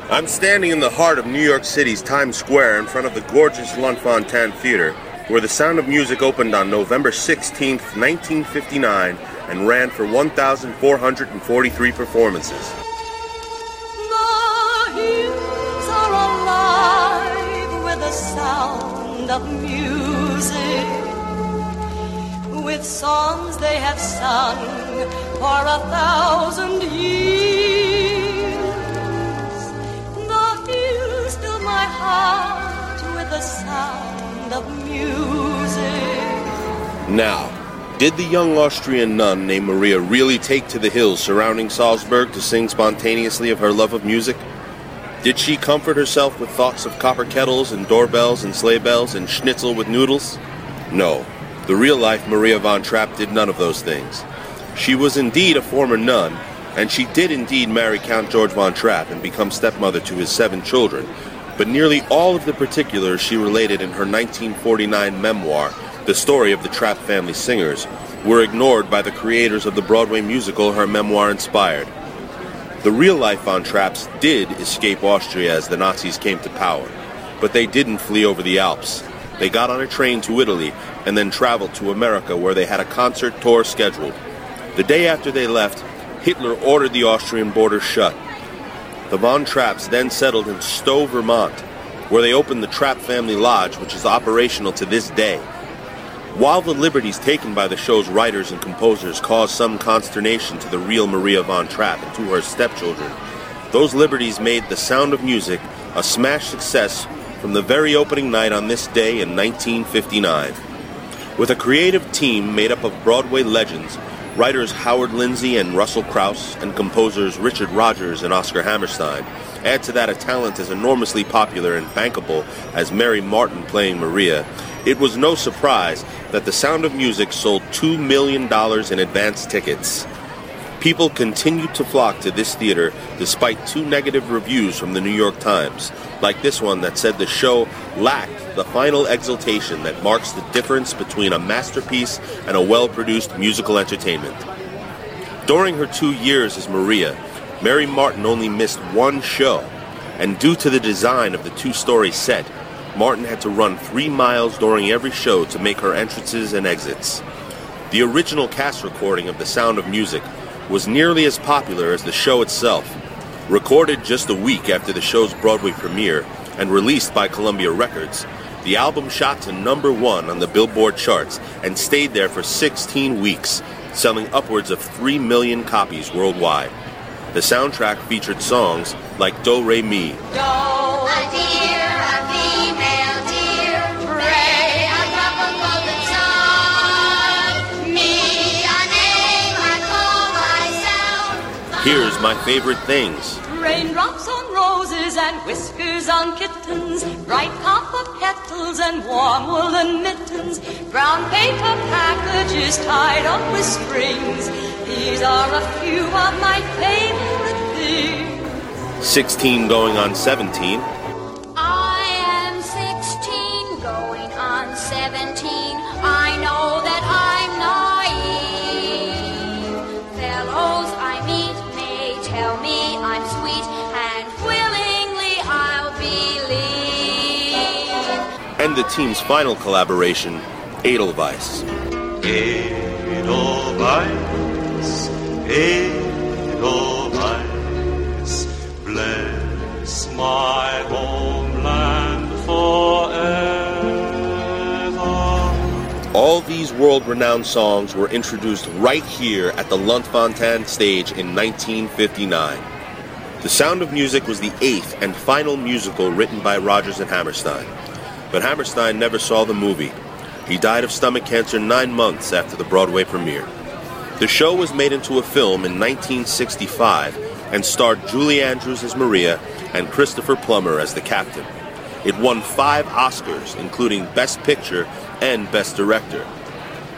Speaker 3: I'm standing in the heart of New York City's Times Square in front of the gorgeous Lunt-Fontanne Theater, where The Sound of Music opened on November 16, 1959, and ran for 1,443 performances.
Speaker 29: The hills are alive with the sound of music, with songs they have sung for a thousand years. The hills fill my heart with the sound of music.
Speaker 3: Now, did the young Austrian nun named Maria really take to the hills surrounding Salzburg to sing spontaneously of her love of music? Did she comfort herself with thoughts of copper kettles and doorbells and sleigh bells and schnitzel with noodles? No, the real life Maria von Trapp did none of those things. She was indeed a former nun, and she did indeed marry Count George von Trapp and become stepmother to his seven children, but nearly all of the particulars she related in her 1949 memoir, The Story of the Trapp Family Singers, were ignored by the creators of the Broadway musical her memoir inspired. The real life Von Trapps did escape Austria as the Nazis came to power, but they didn't flee over the Alps. They got on a train to Italy and then traveled to America where they had a concert tour scheduled. The day after they left, Hitler ordered the Austrian border shut. The Von Trapps then settled in Stowe, Vermont, where they opened the Trapp Family Lodge, which is operational to this day. While the liberties taken by the show's writers and composers caused some consternation to the real Maria von Trapp and to her stepchildren, those liberties made The Sound of Music a smash success from the very opening night on this day in 1959. With a creative team made up of Broadway legends, writers Howard Lindsay and Russel Crouse, and composers Richard Rodgers and Oscar Hammerstein, add to that a talent as enormously popular and bankable as Mary Martin playing Maria, it was no surprise that The Sound of Music sold $2 million in advance tickets. People continued to flock to this theater despite two negative reviews from the New York Times, like this one that said the show lacked the final exultation that marks the difference between a masterpiece and a well produced musical entertainment. During her two years as Maria, Mary Martin only missed one show, and due to the design of the two story set, Martin had to run three miles during every show to make her entrances and exits. The original cast recording of The Sound of Music was nearly as popular as the show itself. Recorded just a week after the show's Broadway premiere and released by Columbia Records, the album shot to number one on the Billboard charts and stayed there for 16 weeks, selling upwards of 3 million copies worldwide. The soundtrack featured songs like Do Re Mi,
Speaker 29: A deer, a female
Speaker 3: Here's My Favorite Things,
Speaker 29: Raindrops on roses and whiskers on kittens, bright copper petals and warm woolen mittens, brown paper packages tied up with strings. These are a few of my favorite things.
Speaker 3: 16 going on 17,
Speaker 29: 16, going on 17.
Speaker 3: The team's final collaboration, Edelweiss.
Speaker 31: Edelweiss, Edelweiss, bless my homeland forever.
Speaker 3: All these world renowned songs were introduced right here at the Lunt-Fontanne stage in 1959. The Sound of Music was the eighth and final musical written by Rodgers and Hammerstein. But Hammerstein never saw the movie. He died of stomach cancer nine months after the Broadway premiere. The show was made into a film in 1965 and starred Julie Andrews as Maria and Christopher Plummer as the captain. It won five Oscars, including Best Picture and Best Director.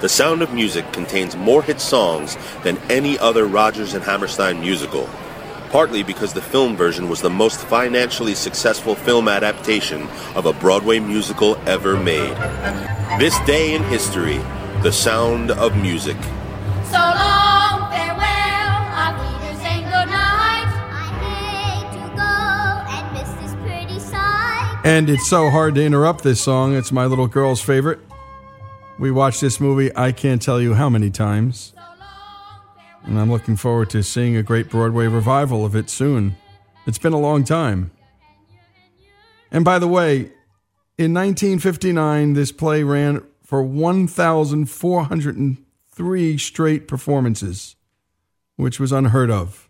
Speaker 3: The Sound of Music contains more hit songs than any other Rodgers and Hammerstein musical, partly because the film version was the most financially successful film adaptation of a Broadway musical ever made. This day in history, The Sound of Music.
Speaker 32: So long, farewell, our leaders saying goodnight. I hate to go and miss this pretty sight.
Speaker 1: And it's so hard to interrupt this song. It's my little girl's favorite. We watched this movie, I can't tell you how many times. And I'm looking forward to seeing a great Broadway revival of it soon. It's been a long time. And by the way, in 1959, this play ran for 1,403 straight performances, which was unheard of.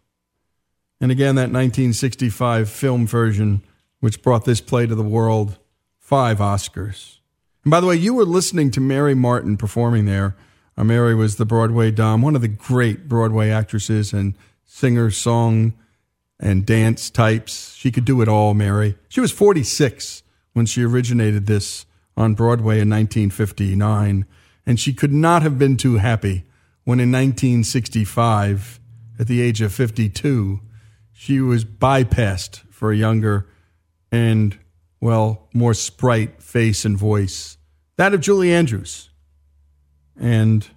Speaker 1: And again, that 1965 film version, which brought this play to the world, five Oscars. And by the way, you were listening to Mary Martin performing there. Mary was the Broadway Dom, one of the great Broadway actresses and singer, song, and dance types. She could do it all, Mary. She was 46 when she originated this on Broadway in 1959, and she could not have been too happy when in 1965, at the age of 52, she was bypassed for a younger and, well, more sprite face and voice. That of Julie Andrews. And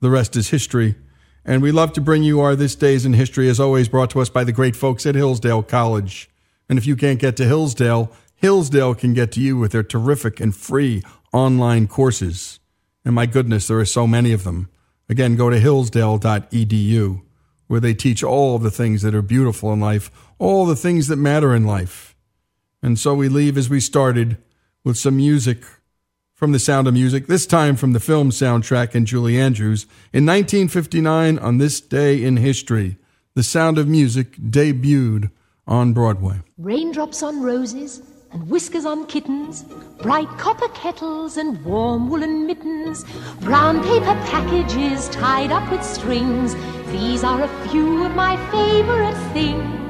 Speaker 1: the rest is history. And we love to bring you our This Days in History, as always, brought to us by the great folks at Hillsdale College. And if you can't get to Hillsdale, Hillsdale can get to you with their terrific and free online courses. And my goodness, there are so many of them. Again, go to hillsdale.edu, where they teach all the things that are beautiful in life, all the things that matter in life. And so we leave as we started with some music from The Sound of Music, this time from the film soundtrack and Julie Andrews. In 1959, on this day in history, The Sound of Music debuted on Broadway.
Speaker 33: Raindrops on roses and whiskers on kittens, bright copper kettles and warm woolen mittens, brown paper packages tied up with strings. These are a few of my favorite things.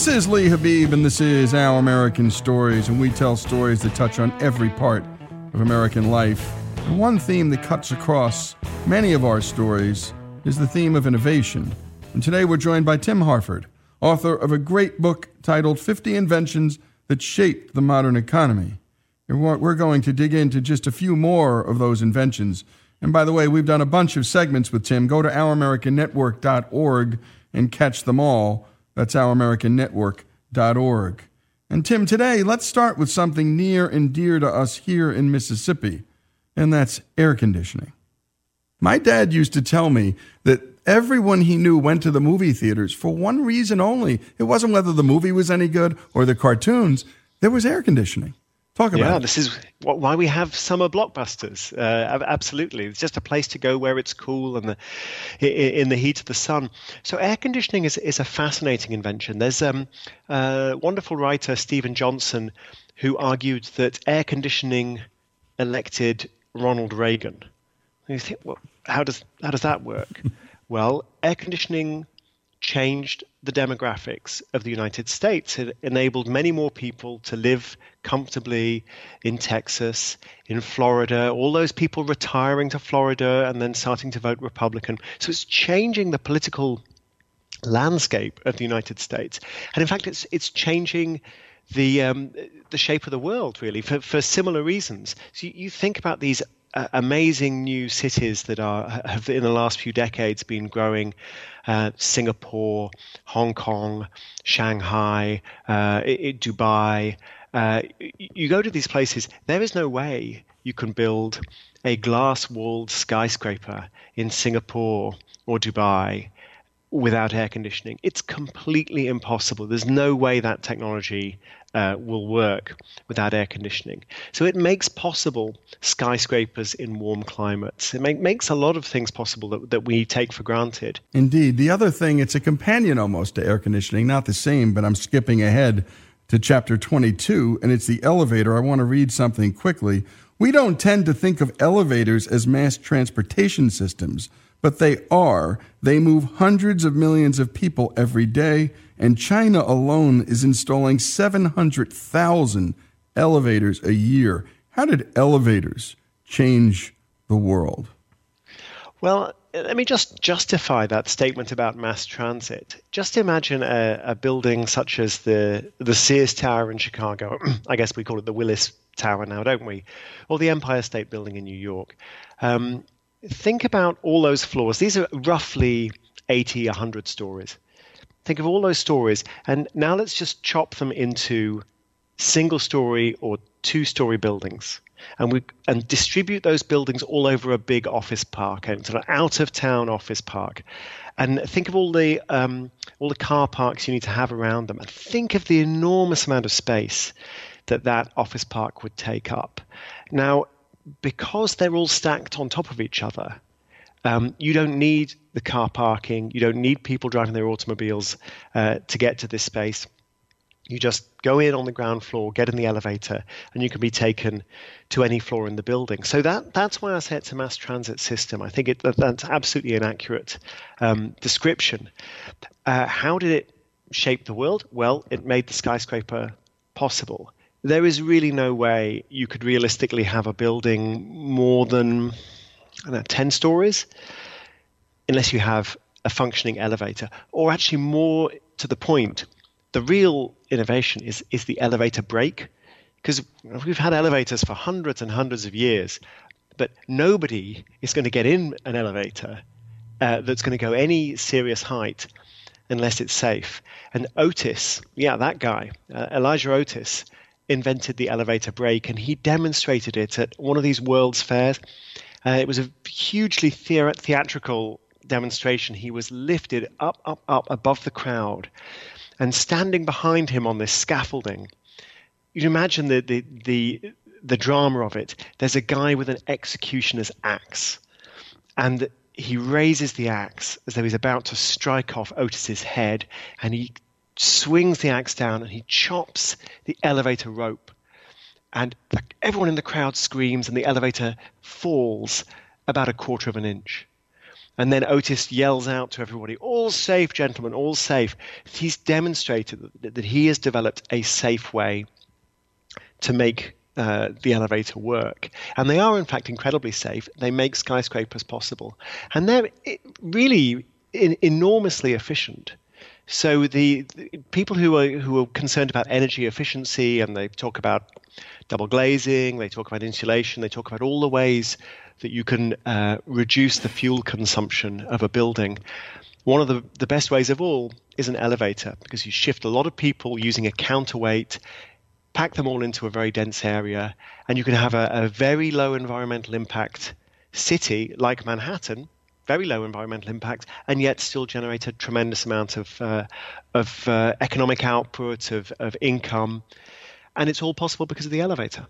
Speaker 1: This is Lee Habib, and this is Our American Stories, and we tell stories that touch on every part of American life. And one theme that cuts across many of our stories is the theme of innovation. And today we're joined by Tim Harford, author of a great book titled 50 Inventions That Shaped the Modern Economy. And we're going to dig into just a few more of those inventions. And by the way, we've done a bunch of segments with Tim. Go to ouramericannetwork.org and catch them all. That's ouramericannetwork.org. And Tim, today let's start with something near and dear to us here in Mississippi, and that's air conditioning. My dad used to tell me that everyone he knew went to the movie theaters for one reason only. It wasn't whether the movie was any good or the cartoons, there was air conditioning. Talk about
Speaker 34: yeah,
Speaker 1: it.
Speaker 34: this is why we have summer blockbusters. Uh, absolutely, it's just a place to go where it's cool and the i- i- in the heat of the sun. So air conditioning is is a fascinating invention. There's um, a wonderful writer Steven Johnson who argued that air conditioning elected Ronald Reagan. And you think, well, how does how does that work? Well, air conditioning changed the demographics of the United States. It enabled many more people to live comfortably in Texas, in Florida, all those people retiring to Florida and then starting to vote Republican. So it's changing the political landscape of the United States. And in fact, it's, it's changing the, um, the shape of the world, really, for, for similar reasons. So you, you think about these uh, amazing new cities that are have in the last few decades been growing uh, Singapore, Hong Kong, Shanghai, uh, Dubai. Uh, you go to these places, there is no way you can build a glass walled skyscraper in Singapore or Dubai without air conditioning. It's completely impossible. There's no way that technology uh, will work without air conditioning. So it makes possible skyscrapers in warm climates. It make, makes a lot of things possible that, that we take for granted.
Speaker 1: Indeed. The other thing, it's a companion almost to air conditioning, not the same, but I'm skipping ahead to chapter 22, and it's the elevator. I want to read something quickly. We don't tend to think of elevators as mass transportation systems but they are. They move hundreds of millions of people every day, and China alone is installing 700,000 elevators a year. How did elevators change the world?
Speaker 34: Well, let me just justify that statement about mass transit. Just imagine a, a building such as the the Sears Tower in Chicago. I guess we call it the Willis Tower now, don't we? Or the Empire State Building in New York. Um, think about all those floors. These are roughly 80, 100 stories. Think of all those stories, and now let's just chop them into single story or two story buildings. And we and distribute those buildings all over a big office park, and sort of out of town office park. And think of all the um, all the car parks you need to have around them, and think of the enormous amount of space that that office park would take up. Now, because they're all stacked on top of each other, um, you don't need the car parking. You don't need people driving their automobiles uh, to get to this space. You just go in on the ground floor, get in the elevator, and you can be taken to any floor in the building. So that that's why I say it's a mass transit system. I think it, that's absolutely an accurate um, description. Uh, how did it shape the world? Well, it made the skyscraper possible there is really no way you could realistically have a building more than know, 10 stories unless you have a functioning elevator. Or actually, more to the point, the real innovation is, is the elevator brake. Because we've had elevators for hundreds and hundreds of years, but nobody is going to get in an elevator uh, that's going to go any serious height unless it's safe. And Otis, yeah, that guy, uh, Elisha Otis, invented the elevator brake, and he demonstrated it at one of these World's Fairs. Uh, it was a hugely theatrical demonstration. He was lifted up, up, up above the crowd, and standing behind him on this scaffolding. You can imagine the, the, the, the drama of it. There's a guy with an executioner's axe, and he raises the axe as though he's about to strike off Otis's head, and he swings the axe down and he chops the elevator rope. And everyone in the crowd screams, and the elevator falls about a quarter of an inch. And then Otis yells out to everybody, All safe, gentlemen, all safe. He's demonstrated that, that he has developed a safe way to make uh, the elevator work. And they are, in fact, incredibly safe. They make skyscrapers possible. And they're really in, enormously efficient. So the, the, people who are who are concerned about energy efficiency and they talk about double glazing, they talk about insulation, they talk about all the ways that you can uh, reduce the fuel consumption of a building. One of the, the best ways of all is an elevator because you shift a lot of people using a counterweight, pack them all into a very dense area, and you can have a, a very low environmental impact city like Manhattan very low environmental impact, and yet still generate a tremendous amount of uh, of uh, economic output, of, of income, and it's all possible because of the elevator.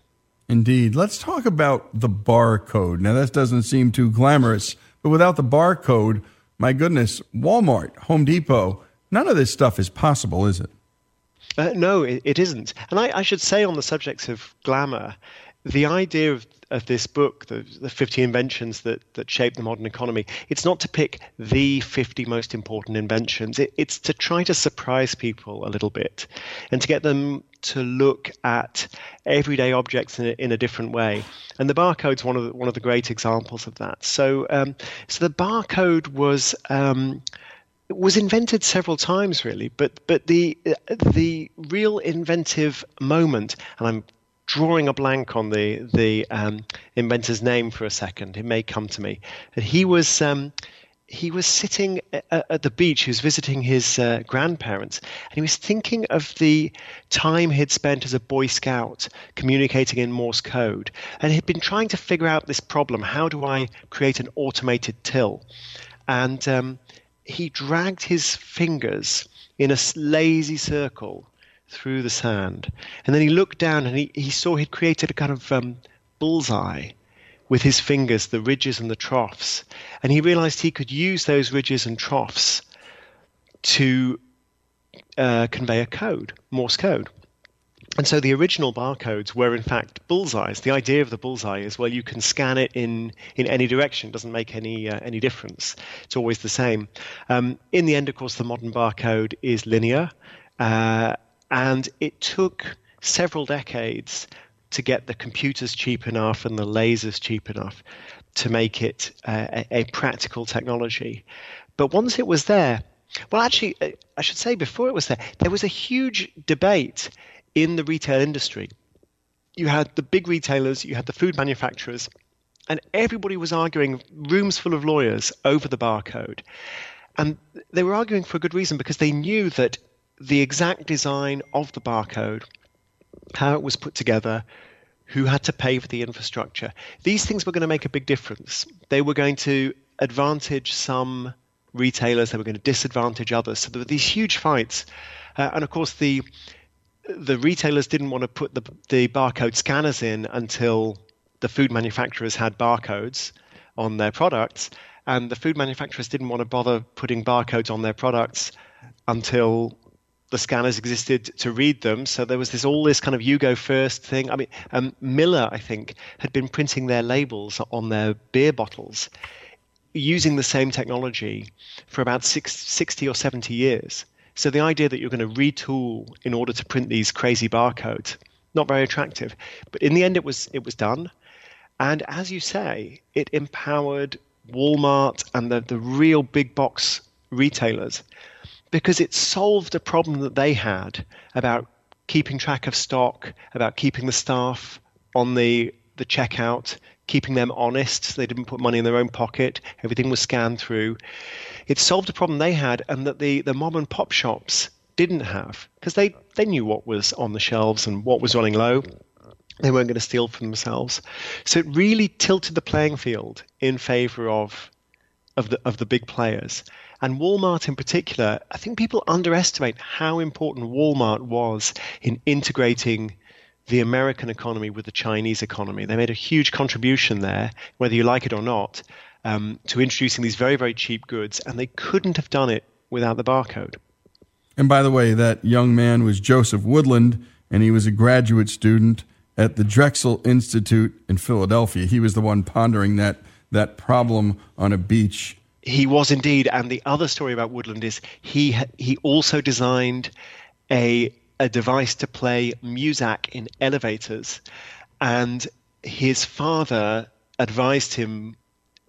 Speaker 1: Indeed. Let's talk about the barcode. Now, that doesn't seem too glamorous, but without the barcode, my goodness, Walmart, Home Depot, none of this stuff is possible, is it?
Speaker 34: Uh, no, it, it isn't. And I, I, should say, on the subject of glamour, the idea of of this book, the, the 50 inventions that, that shaped the modern economy, it's not to pick the 50 most important inventions. It, it's to try to surprise people a little bit and to get them to look at everyday objects in a, in a different way. And the barcode's one of the, one of the great examples of that. So, um, so the barcode was. Um, was invented several times, really, but but the the real inventive moment, and I'm drawing a blank on the the um, inventor's name for a second. It may come to me. And he was um, he was sitting at, the beach. He was visiting his uh, grandparents, and he was thinking of the time he'd spent as a Boy Scout communicating in Morse code, and he'd been trying to figure out this problem: how do I create an automated till? And um, he dragged his fingers in a lazy circle through the sand. And then he looked down and he, he saw he'd created a kind of um, bullseye with his fingers, the ridges and the troughs. And he realized he could use those ridges and troughs to uh, convey a code, Morse code. And so the original barcodes were in fact bullseyes. The idea of the bullseye is well, you can scan it in in any direction. It doesn't make any uh, any difference. It's always the same. Um, in the end, of course, the modern barcode is linear, uh, and it took several decades to get the computers cheap enough and the lasers cheap enough to make it uh, a, practical technology. But once it was there, well, actually, uh, I should say before it was there, there was a huge debate in the retail industry. You had the big retailers, you had the food manufacturers, and everybody was arguing, rooms full of lawyers, over the barcode. And they were arguing for a good reason because they knew that the exact design of the barcode, how it was put together, who had to pay for the infrastructure, these things were going to make a big difference. They were going to advantage some retailers, they were going to disadvantage others. So there were these huge fights. Uh, and of course, the the retailers didn't want to put the, the barcode scanners in until the food manufacturers had barcodes on their products, and the food manufacturers didn't want to bother putting barcodes on their products until the scanners existed to read them. So there was this all this kind of you go first thing. I mean, um, Miller, I think, had been printing their labels on their beer bottles using the same technology for about six, 60 or 70 years. So the idea that you're going to retool in order to print these crazy barcodes, not very attractive. But in the end, it was it was done, and as you say, it empowered Walmart and the, the real big box retailers because it solved a problem that they had about keeping track of stock, about keeping the staff on the the checkout, keeping them honest. They didn't put money in their own pocket. Everything was scanned through. It solved a problem they had and that the, the mom and pop shops didn't have because they, they knew what was on the shelves and what was running low. They weren't going to steal for themselves. So it really tilted the playing field in favor of, of, the, of the big players. And Walmart in particular, I think people underestimate how important Walmart was in integrating the American economy with the Chinese economy. They made a huge contribution there, whether you like it or not, um, to introducing these very, very cheap goods, and they couldn't have done it without the barcode.
Speaker 1: And by the way, that young man was Joseph Woodland, and he was a graduate student at the Drexel Institute in Philadelphia. He was the one pondering that that problem on a beach.
Speaker 34: He was indeed, and the other story about Woodland is he he also designed a a device to play Muzak in elevators. And his father advised him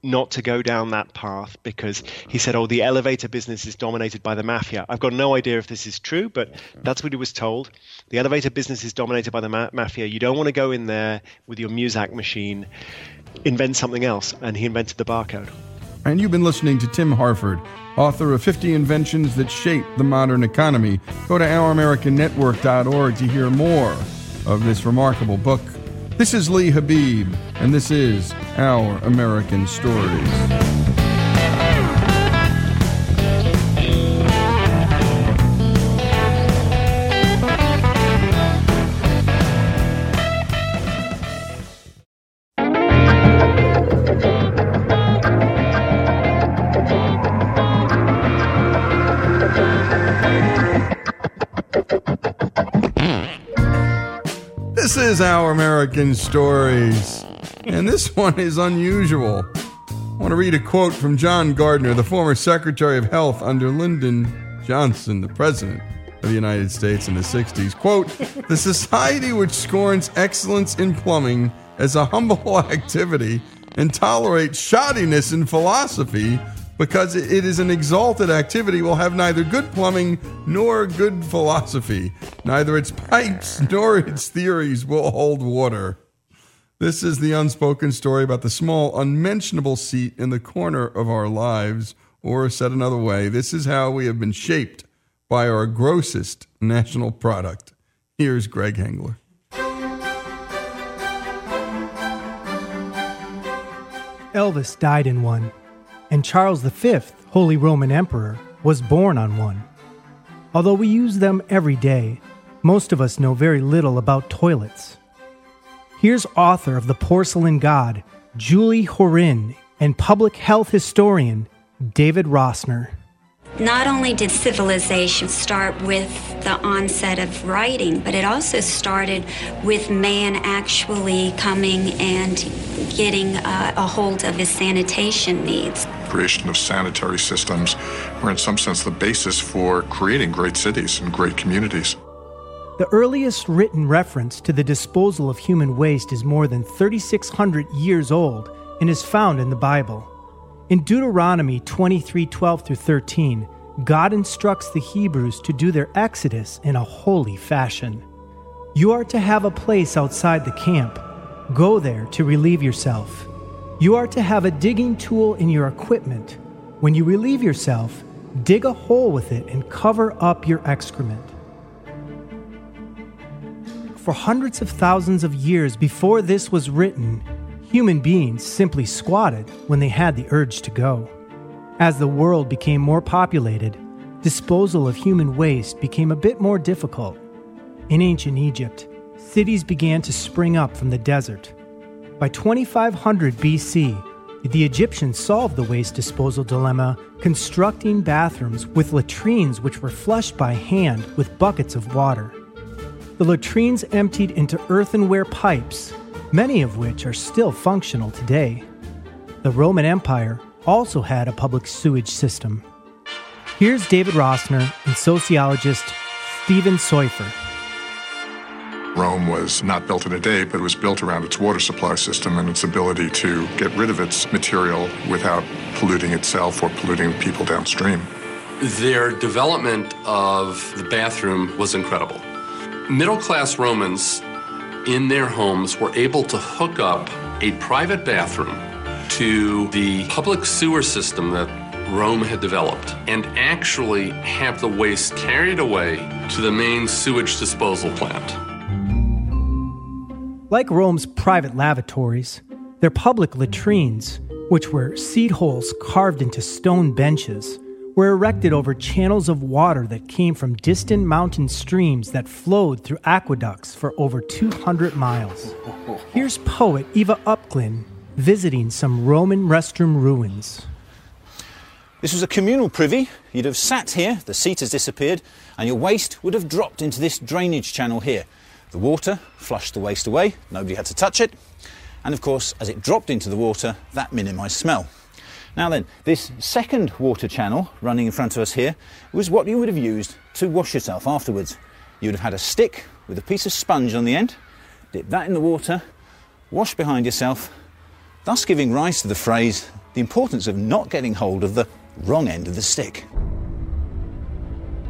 Speaker 34: not to go down that path because he said, Oh, the elevator business is dominated by the mafia. I've got no idea if this is true, but that's what he was told. The elevator business is dominated by the ma- mafia. You don't want to go in there with your Muzak machine. Invent something else. And he invented the barcode.
Speaker 1: And you've been listening to Tim Harford, author of 50 Inventions That Shape the Modern Economy. Go to ouramericannetwork.org to hear more of this remarkable book. This is Lee Habib, and this is Our American Stories. Is Our American Stories. and this one is unusual. I want to read a quote from John Gardner, the former Secretary of Health under Lyndon Johnson, the President of the United States in the 60s. Quote The society which scorns excellence in plumbing as a humble activity and tolerates shoddiness in philosophy because it is an exalted activity will have neither good plumbing nor good philosophy. Neither its pipes nor its theories will hold water. This is the unspoken story about the small, unmentionable seat in the corner of our lives. Or, said another way, this is how we have been shaped by our grossest national product. Here's Greg Hengler.
Speaker 35: Elvis died in one, and Charles V, Holy Roman Emperor, was born on one. Although we use them every day, most of us know very little about toilets. Here's author of The Porcelain God, Julie Horan, and public health historian David Rosner.
Speaker 36: Not only did civilization start with the onset of writing, but it also started with man actually coming and getting uh, a hold of his sanitation needs.
Speaker 37: Creation of sanitary systems were, in some sense, the basis for creating great cities and great communities.
Speaker 35: The earliest written reference to the disposal of human waste is more than 3,600 years old and is found in the Bible. In Deuteronomy 23 12 through 13, God instructs the Hebrews to do their exodus in a holy fashion. You are to have a place outside the camp. Go there to relieve yourself. You are to have a digging tool in your equipment. When you relieve yourself, dig a hole with it and cover up your excrement. For hundreds of thousands of years before this was written, human beings simply squatted when they had the urge to go. As the world became more populated, disposal of human waste became a bit more difficult. In ancient Egypt, cities began to spring up from the desert. By 2500 BC, the Egyptians solved the waste disposal dilemma, constructing bathrooms with latrines which were flushed by hand with buckets of water. The latrines emptied into earthenware pipes, many of which are still functional today. The Roman Empire also had a public sewage system. Here's David Rosner and sociologist Stephen Seufer.
Speaker 37: Rome was not built in a day, but it was built around its water supply system and its ability to get rid of its material without polluting itself or polluting people downstream.
Speaker 38: Their development of the bathroom was incredible. Middle class Romans in their homes were able to hook up a private bathroom to the public sewer system that Rome had developed and actually have the waste carried away to the main sewage disposal plant.
Speaker 35: Like Rome's private lavatories, their public latrines, which were seat holes carved into stone benches, were erected over channels of water that came from distant mountain streams that flowed through aqueducts for over 200 miles. Here's poet Eva Upglin visiting some Roman restroom ruins.
Speaker 39: This was a communal privy. You'd have sat here, the seat has disappeared, and your waste would have dropped into this drainage channel here. The water flushed the waste away, nobody had to touch it, and of course, as it dropped into the water, that minimised smell. Now then, this second water channel running in front of us here was what you would have used to wash yourself afterwards. You would have had a stick with a piece of sponge on the end, dip that in the water, wash behind yourself, thus giving rise to the phrase the importance of not getting hold of the wrong end of the stick.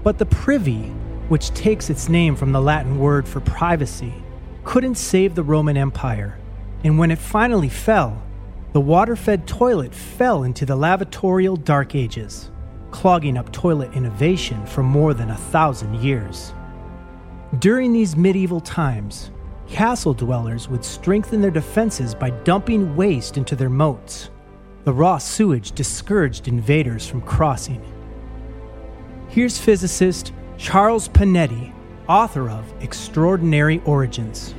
Speaker 35: But the privy, which takes its name from the Latin word for privacy, couldn't save the Roman Empire, and when it finally fell, the water fed toilet fell into the lavatorial Dark Ages, clogging up toilet innovation for more than a thousand years. During these medieval times, castle dwellers would strengthen their defenses by dumping waste into their moats. The raw sewage discouraged invaders from crossing. Here's physicist Charles Panati, author of Extraordinary Origins.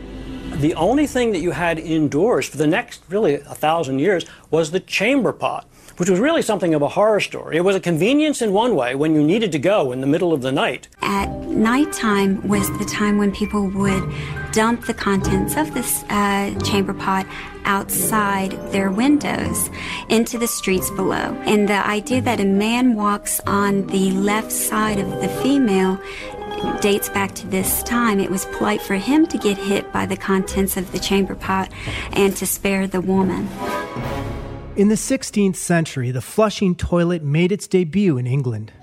Speaker 40: The only thing that you had indoors for the next really a thousand years was the chamber pot,
Speaker 41: which was really something of a horror story. It was a convenience in one way when you needed to go in the middle of the night.
Speaker 36: At nighttime was the time when people would dump the contents of this uh, chamber pot outside their windows into the streets below. And the idea that a man walks on the left side of the female dates back to this time. It was polite for him to get hit by the contents of the chamber pot and to spare the woman.
Speaker 35: In the 16th century, the flushing toilet made its debut in England.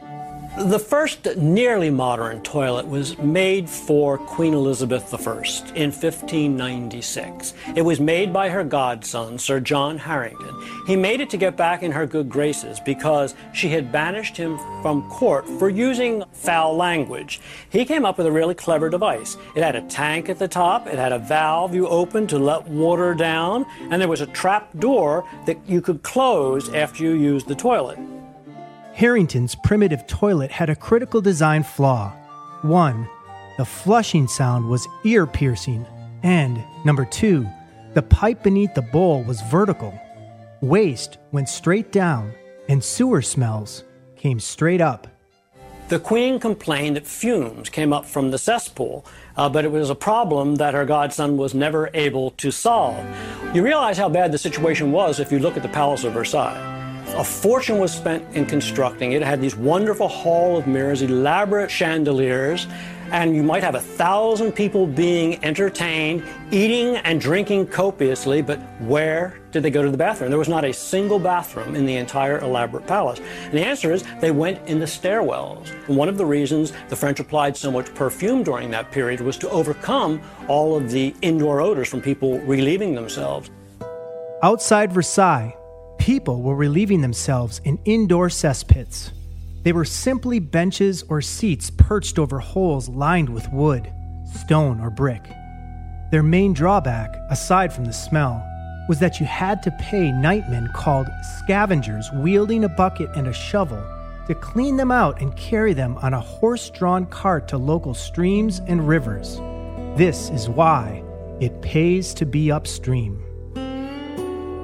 Speaker 41: The first nearly modern toilet was made for Queen Elizabeth I in 1596. It was made by her godson, Sir John Harington. He made it to get back in her good graces because she had banished him from court for using foul language. He came up with a really clever device. It had a tank at the top, it had a valve you opened to let water down, and there was a trap door that you could close after you used the toilet.
Speaker 35: Harington's primitive toilet had a critical design flaw. One, the flushing sound was ear piercing. And, number two, the pipe beneath the bowl was vertical. Waste went straight down, and sewer smells came straight up.
Speaker 41: The Queen complained that fumes came up from the cesspool, uh, but it was a problem that her godson was never able to solve. You realize how bad the situation was if you look at the Palace of Versailles. A fortune was spent in constructing it. It had these wonderful hall of mirrors, elaborate chandeliers, and you might have a thousand people being entertained, eating and drinking copiously, but where did they go to the bathroom? There was not a single bathroom in the entire elaborate palace. And the answer is they went in the stairwells. And one of the reasons the French applied so much perfume during that period was to overcome all of the indoor odors from people relieving themselves.
Speaker 35: Outside Versailles, people were relieving themselves in indoor cesspits. They were simply benches or seats perched over holes lined with wood, stone, or brick. Their main drawback, aside from the smell, was that you had to pay nightmen called scavengers wielding a bucket and a shovel to clean them out and carry them on a horse drawn cart to local streams and rivers. This is why it pays to be upstream.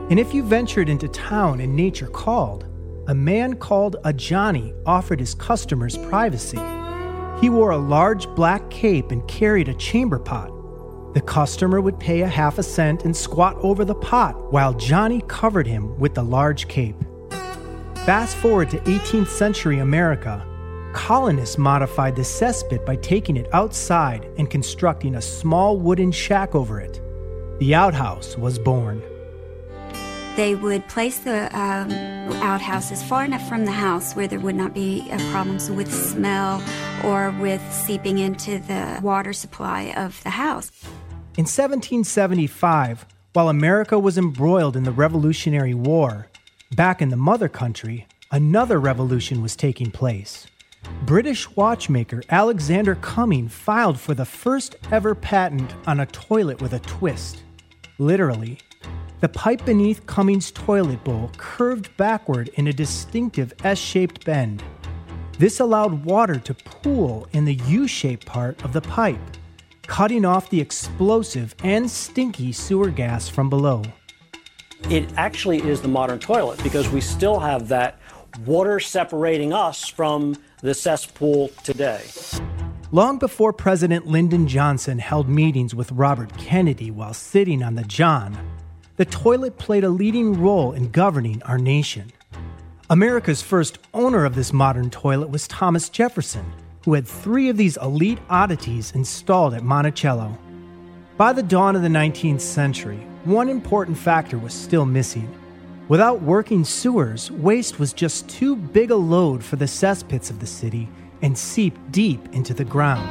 Speaker 35: And if you ventured into town and nature called, a man called a Johnny offered his customers privacy. He wore a large black cape and carried a chamber pot. The customer would pay a half a cent and squat over the pot while Johnny covered him with the large cape. Fast forward to 18th century America, colonists modified the cesspit by taking it outside and constructing a small wooden shack over it. The outhouse was born.
Speaker 36: They would place the um, outhouses far enough from the house where there would not be uh, problems with smell or with seeping into the water supply of the house.
Speaker 35: In 1775, while America was embroiled in the Revolutionary War, back in the mother country, another revolution was taking place. British watchmaker Alexander Cumming filed for the first ever patent on a toilet with a twist. Literally, the pipe beneath Cumming's toilet bowl curved backward in a distinctive S shaped bend. This allowed water to pool in the U shaped part of the pipe, cutting off the explosive and stinky sewer gas from below.
Speaker 41: It actually is the modern toilet because we still have that water separating us from the cesspool today.
Speaker 35: Long before President Lyndon Johnson held meetings with Robert Kennedy while sitting on the John, the toilet played a leading role in governing our nation. America's first owner of this modern toilet was Thomas Jefferson, who had three of these elite oddities installed at Monticello. By the dawn of the 19th century, one important factor was still missing. Without working sewers, waste was just too big a load for the cesspits of the city and seeped deep into the ground.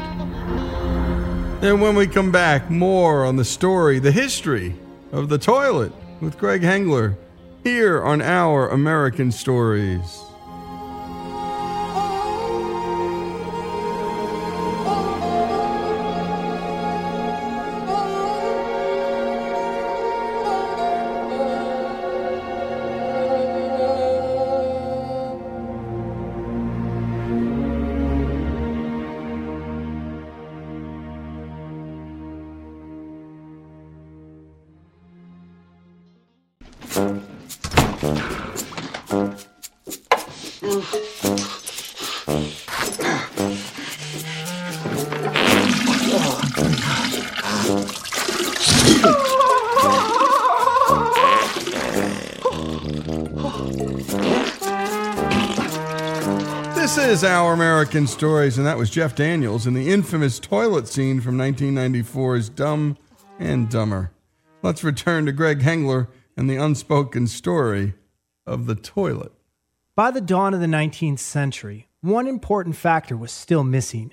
Speaker 1: And when we come back, more on the story, the history of the toilet with Greg Hengler here on Our American Stories. American Stories, and that was Jeff Daniels in the infamous toilet scene from 1994's Dumb and Dumber. Let's return to Greg Hengler and the unspoken story of the toilet.
Speaker 35: By the dawn of the 19th century, one important factor was still missing.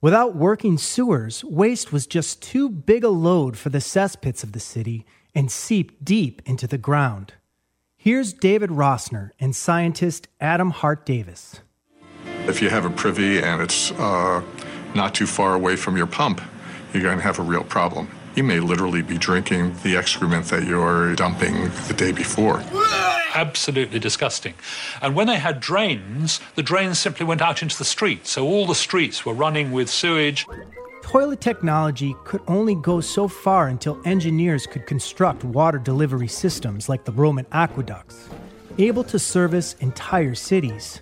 Speaker 35: Without working sewers, waste was just too big a load for the cesspits of the city and seeped deep into the ground. Here's David Rosner and scientist Adam Hart Davis.
Speaker 37: If you have a privy and it's uh, not too far away from your pump, you're going to have a real problem. You may literally be drinking the excrement that you're dumping the day before.
Speaker 42: Absolutely disgusting. And when they had drains, the drains simply went out into the street, So all the streets were running with sewage.
Speaker 35: Toilet technology could only go so far until engineers could construct water delivery systems like the Roman aqueducts, able to service entire cities.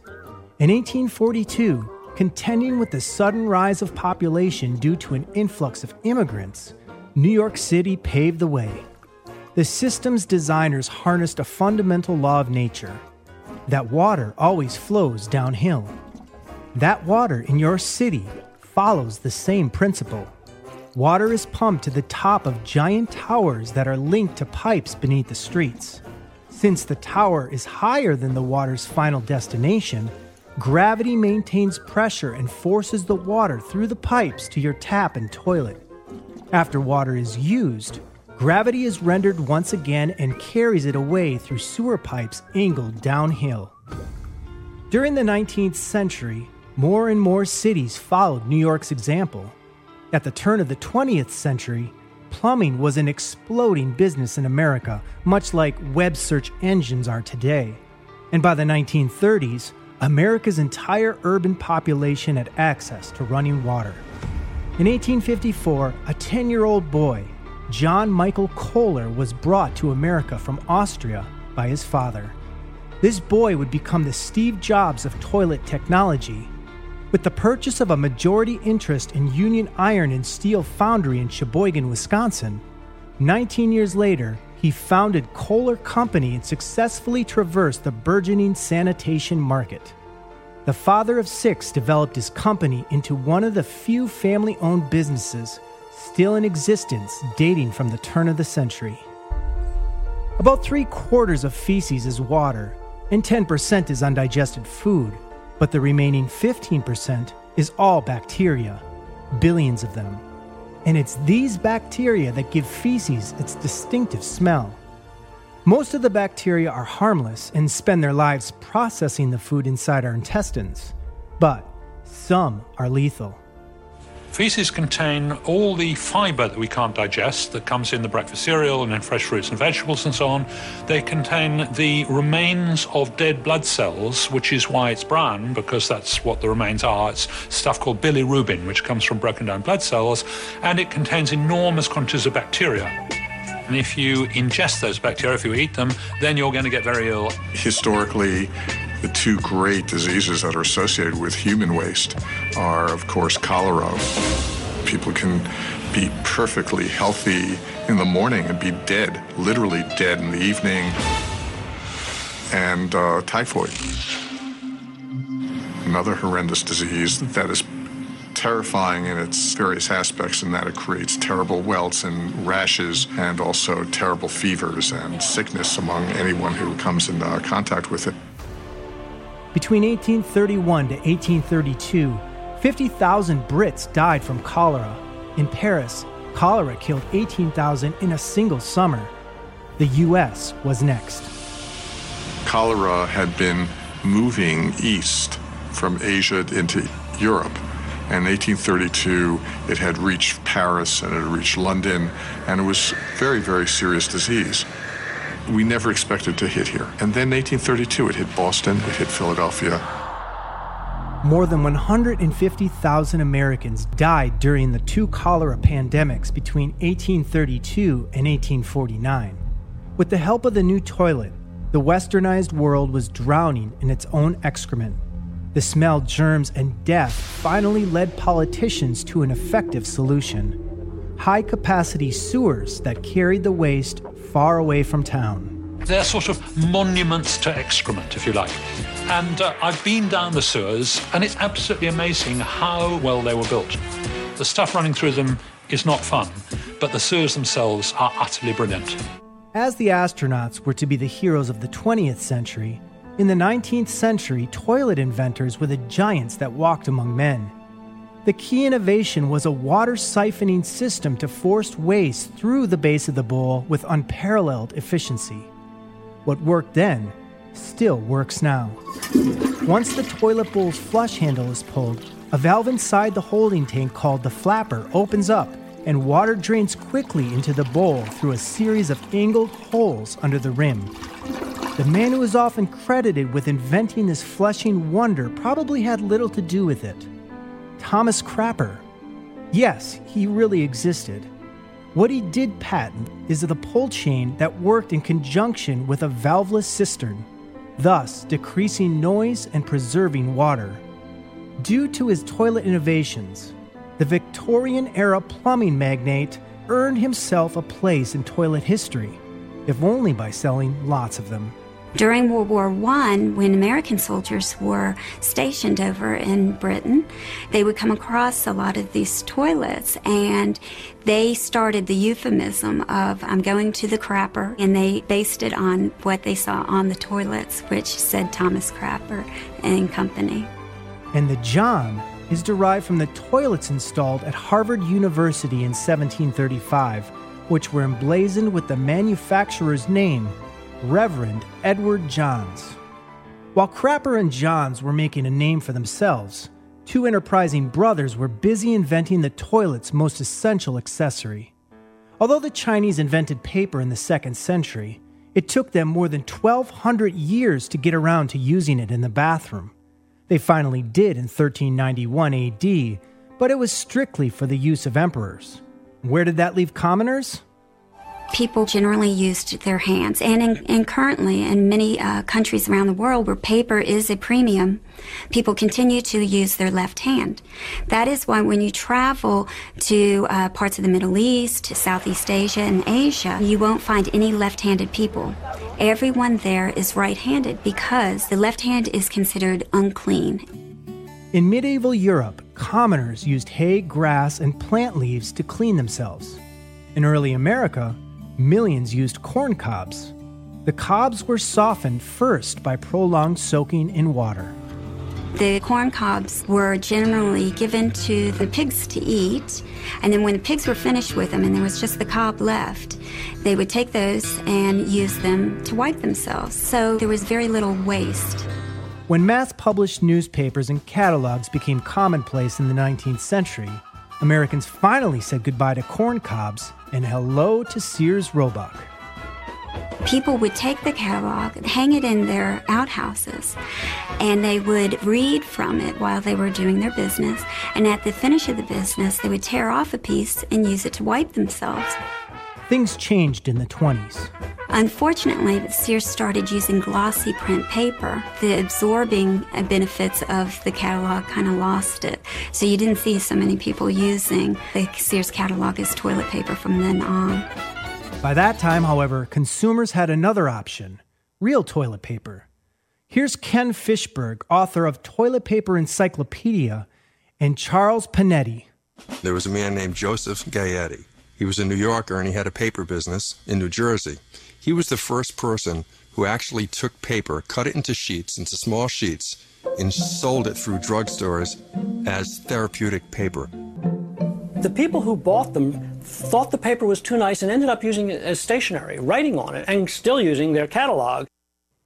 Speaker 35: In 1842, contending with the sudden rise of population due to an influx of immigrants, New York City paved the way. The system's designers harnessed a fundamental law of nature that water always flows downhill. That water in your city follows the same principle. Water is pumped to the top of giant towers that are linked to pipes beneath the streets. Since the tower is higher than the water's final destination, gravity maintains pressure and forces the water through the pipes to your tap and toilet. After water is used, gravity is rendered once again and carries it away through sewer pipes angled downhill. During the 19th century, more and more cities followed New York's example. At the turn of the 20th century, plumbing was an exploding business in America, much like web search engines are today. And by the 1930s, America's entire urban population had access to running water. In 1854, a 10 year old boy, John Michael Kohler, was brought to America from Austria by his father. This boy would become the Steve Jobs of toilet technology. With the purchase of a majority interest in Union Iron and Steel Foundry in Sheboygan, Wisconsin, 19 years later, he founded Kohler Company and successfully traversed the burgeoning sanitation market. The father of six developed his company into one of the few family owned businesses still in existence dating from the turn of the century. About three quarters of feces is water, and 10% is undigested food, but the remaining 15% is all bacteria, billions of them. And it's these bacteria that give feces its distinctive smell. Most of the bacteria are harmless and spend their lives processing the food inside our intestines, but some are lethal.
Speaker 42: Feces contain all the fiber that we can't digest that comes in the breakfast cereal and in fresh fruits and vegetables and so on. They contain the remains of dead blood cells, which is why it's brown, because that's what the remains are. It's stuff called bilirubin, which comes from broken down blood cells, and it contains enormous quantities of bacteria. And if you ingest those bacteria, if you eat them, then you're going to get very ill.
Speaker 37: Historically, the two great diseases that are associated with human waste are, of course, cholera. People can be perfectly healthy in the morning and be dead, literally dead in the evening, and uh, typhoid. Another horrendous disease that is terrifying in its various aspects in that it creates terrible welts and rashes and also terrible fevers and sickness among anyone who comes in contact with it.
Speaker 35: Between 1831 to 1832, 50,000 Brits died from cholera. In Paris, cholera killed 18,000 in a single summer. The US was next.
Speaker 37: Cholera had been moving east from Asia into Europe. And in 1832, it had reached Paris and it had reached London, and it was very, very serious disease. We never expected to hit here. And then 1832, it hit Boston, it hit Philadelphia.
Speaker 35: More than 150,000 Americans died during the two cholera pandemics between 1832 and 1849. With the help of the new toilet, the westernized world was drowning in its own excrement. The smell, germs, and death finally led politicians to an effective solution high capacity sewers that carried the waste far away from town.
Speaker 42: They're sort of monuments to excrement, if you like. And uh, I've been down the sewers, and it's absolutely amazing how well they were built. The stuff running through them is not fun, but the sewers themselves are utterly brilliant.
Speaker 35: As the astronauts were to be the heroes of the 20th century, in the 19th century, toilet inventors were the giants that walked among men. The key innovation was a water siphoning system to force waste through the base of the bowl with unparalleled efficiency. What worked then still works now. Once the toilet bowl's flush handle is pulled, a valve inside the holding tank called the flapper opens up and water drains quickly into the bowl through a series of angled holes under the rim. The man who is often credited with inventing this flushing wonder probably had little to do with it. Thomas Crapper. Yes, he really existed. What he did patent is the pull chain that worked in conjunction with a valveless cistern, thus decreasing noise and preserving water. Due to his toilet innovations, the Victorian era plumbing magnate earned himself a place in toilet history, if only by selling lots of them.
Speaker 36: During World War I, when American soldiers were stationed over in Britain, they would come across a lot of these toilets and they started the euphemism of, I'm going to the crapper, and they based it on what they saw on the toilets, which said Thomas Crapper and Company.
Speaker 35: And the John is derived from the toilets installed at Harvard University in 1735, which were emblazoned with the manufacturer's name Reverend Edward Johns. While Crapper and Johns were making a name for themselves, two enterprising brothers were busy inventing the toilet's most essential accessory. Although the Chinese invented paper in the second century, it took them more than 1,200 years to get around to using it in the bathroom. They finally did in 1391 AD, but it was strictly for the use of emperors. Where did that leave commoners?
Speaker 36: People generally used their hands. And, in, and currently, in many uh, countries around the world where paper is a premium, people continue to use their left hand. That is why when you travel to uh, parts of the Middle East, Southeast Asia, and Asia, you won't find any left handed people. Everyone there is right handed because the left hand is considered unclean.
Speaker 35: In medieval Europe, commoners used hay, grass, and plant leaves to clean themselves. In early America, millions used corn cobs. The cobs were softened first by prolonged soaking in water.
Speaker 36: The corn cobs were generally given to the pigs to eat, and then when the pigs were finished with them and there was just the cob left, they would take those and use them to wipe themselves. So there was very little waste.
Speaker 35: When mass published newspapers and catalogs became commonplace in the 19th century, Americans finally said goodbye to corn cobs and hello to Sears Roebuck.
Speaker 36: People would take the catalog, hang it in their outhouses, and they would read from it while they were doing their business. And at the finish of the business, they would tear off a piece and use it to wipe themselves.
Speaker 35: Things changed in the 20s.
Speaker 36: Unfortunately, Sears started using glossy print paper. The absorbing benefits of the catalog kind of lost it. So you didn't see so many people using the Sears catalog as toilet paper from then on.
Speaker 35: By that time, however, consumers had another option real toilet paper. Here's Ken Fishberg, author of Toilet Paper Encyclopedia, and Charles Panati.
Speaker 40: There was a man named Joseph Gayetty. He was a New Yorker and he had a paper business in New Jersey. He was the first person who actually took paper, cut it into sheets, into small sheets, and sold it through drugstores as therapeutic paper.
Speaker 41: The people who bought them thought the paper was too nice and ended up using it as stationery, writing on it, and still using their catalog.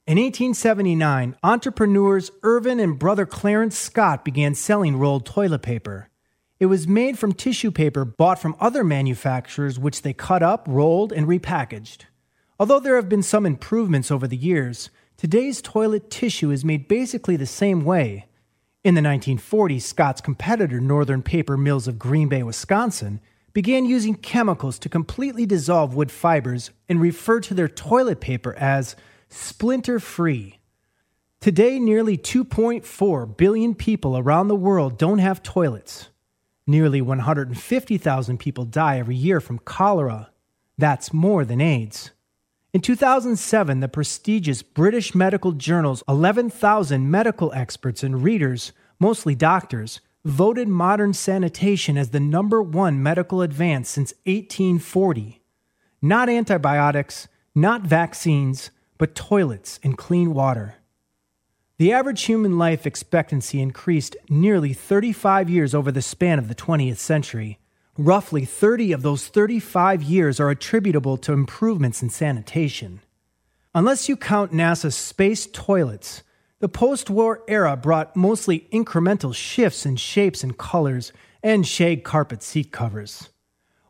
Speaker 35: In 1879, entrepreneurs Irvin and brother Clarence Scott began selling rolled toilet paper. It was made from tissue paper bought from other manufacturers, which they cut up, rolled, and repackaged. Although there have been some improvements over the years, today's toilet tissue is made basically the same way. In the 1940s, Scott's competitor, Northern Paper Mills of Green Bay, Wisconsin, began using chemicals to completely dissolve wood fibers and refer to their toilet paper as splinter free. Today, nearly 2.4 billion people around the world don't have toilets. Nearly 150,000 people die every year from cholera. That's more than AIDS. In 2007, the prestigious British medical journal's 11,000 medical experts and readers, mostly doctors, voted modern sanitation as the number one medical advance since 1840. Not antibiotics, not vaccines, but toilets and clean water. The average human life expectancy increased nearly 35 years over the span of the 20th century. Roughly 30 of those 35 years are attributable to improvements in sanitation. Unless you count NASA's space toilets, the post war era brought mostly incremental shifts in shapes and colors and shag carpet seat covers.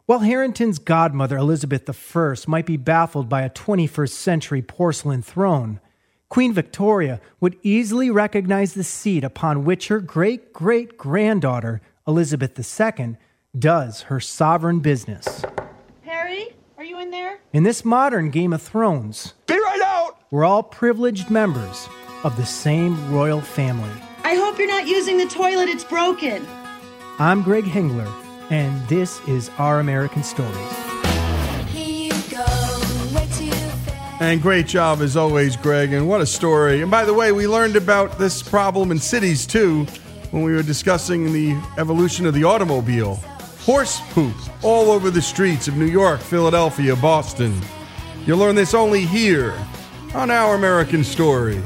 Speaker 35: While Harington's godmother, Elizabeth I, might be baffled by a 21st century porcelain throne, Queen Victoria would easily recognize the seat upon which her great great granddaughter, Elizabeth II, does her sovereign business.
Speaker 43: Harry, are you in there?
Speaker 35: In this modern Game of Thrones,
Speaker 43: Be right out!
Speaker 35: we're all privileged members of the same royal family.
Speaker 43: I hope you're not using the toilet, it's broken.
Speaker 35: I'm Greg Hengler, and this is Our American Stories.
Speaker 1: And great job as always, Greg. And what a story. And by the way, we learned about this problem in cities too when we were discussing the evolution of the automobile. Horse poop all over the streets of New York, Philadelphia, Boston. You'll learn this only here on Our American Story.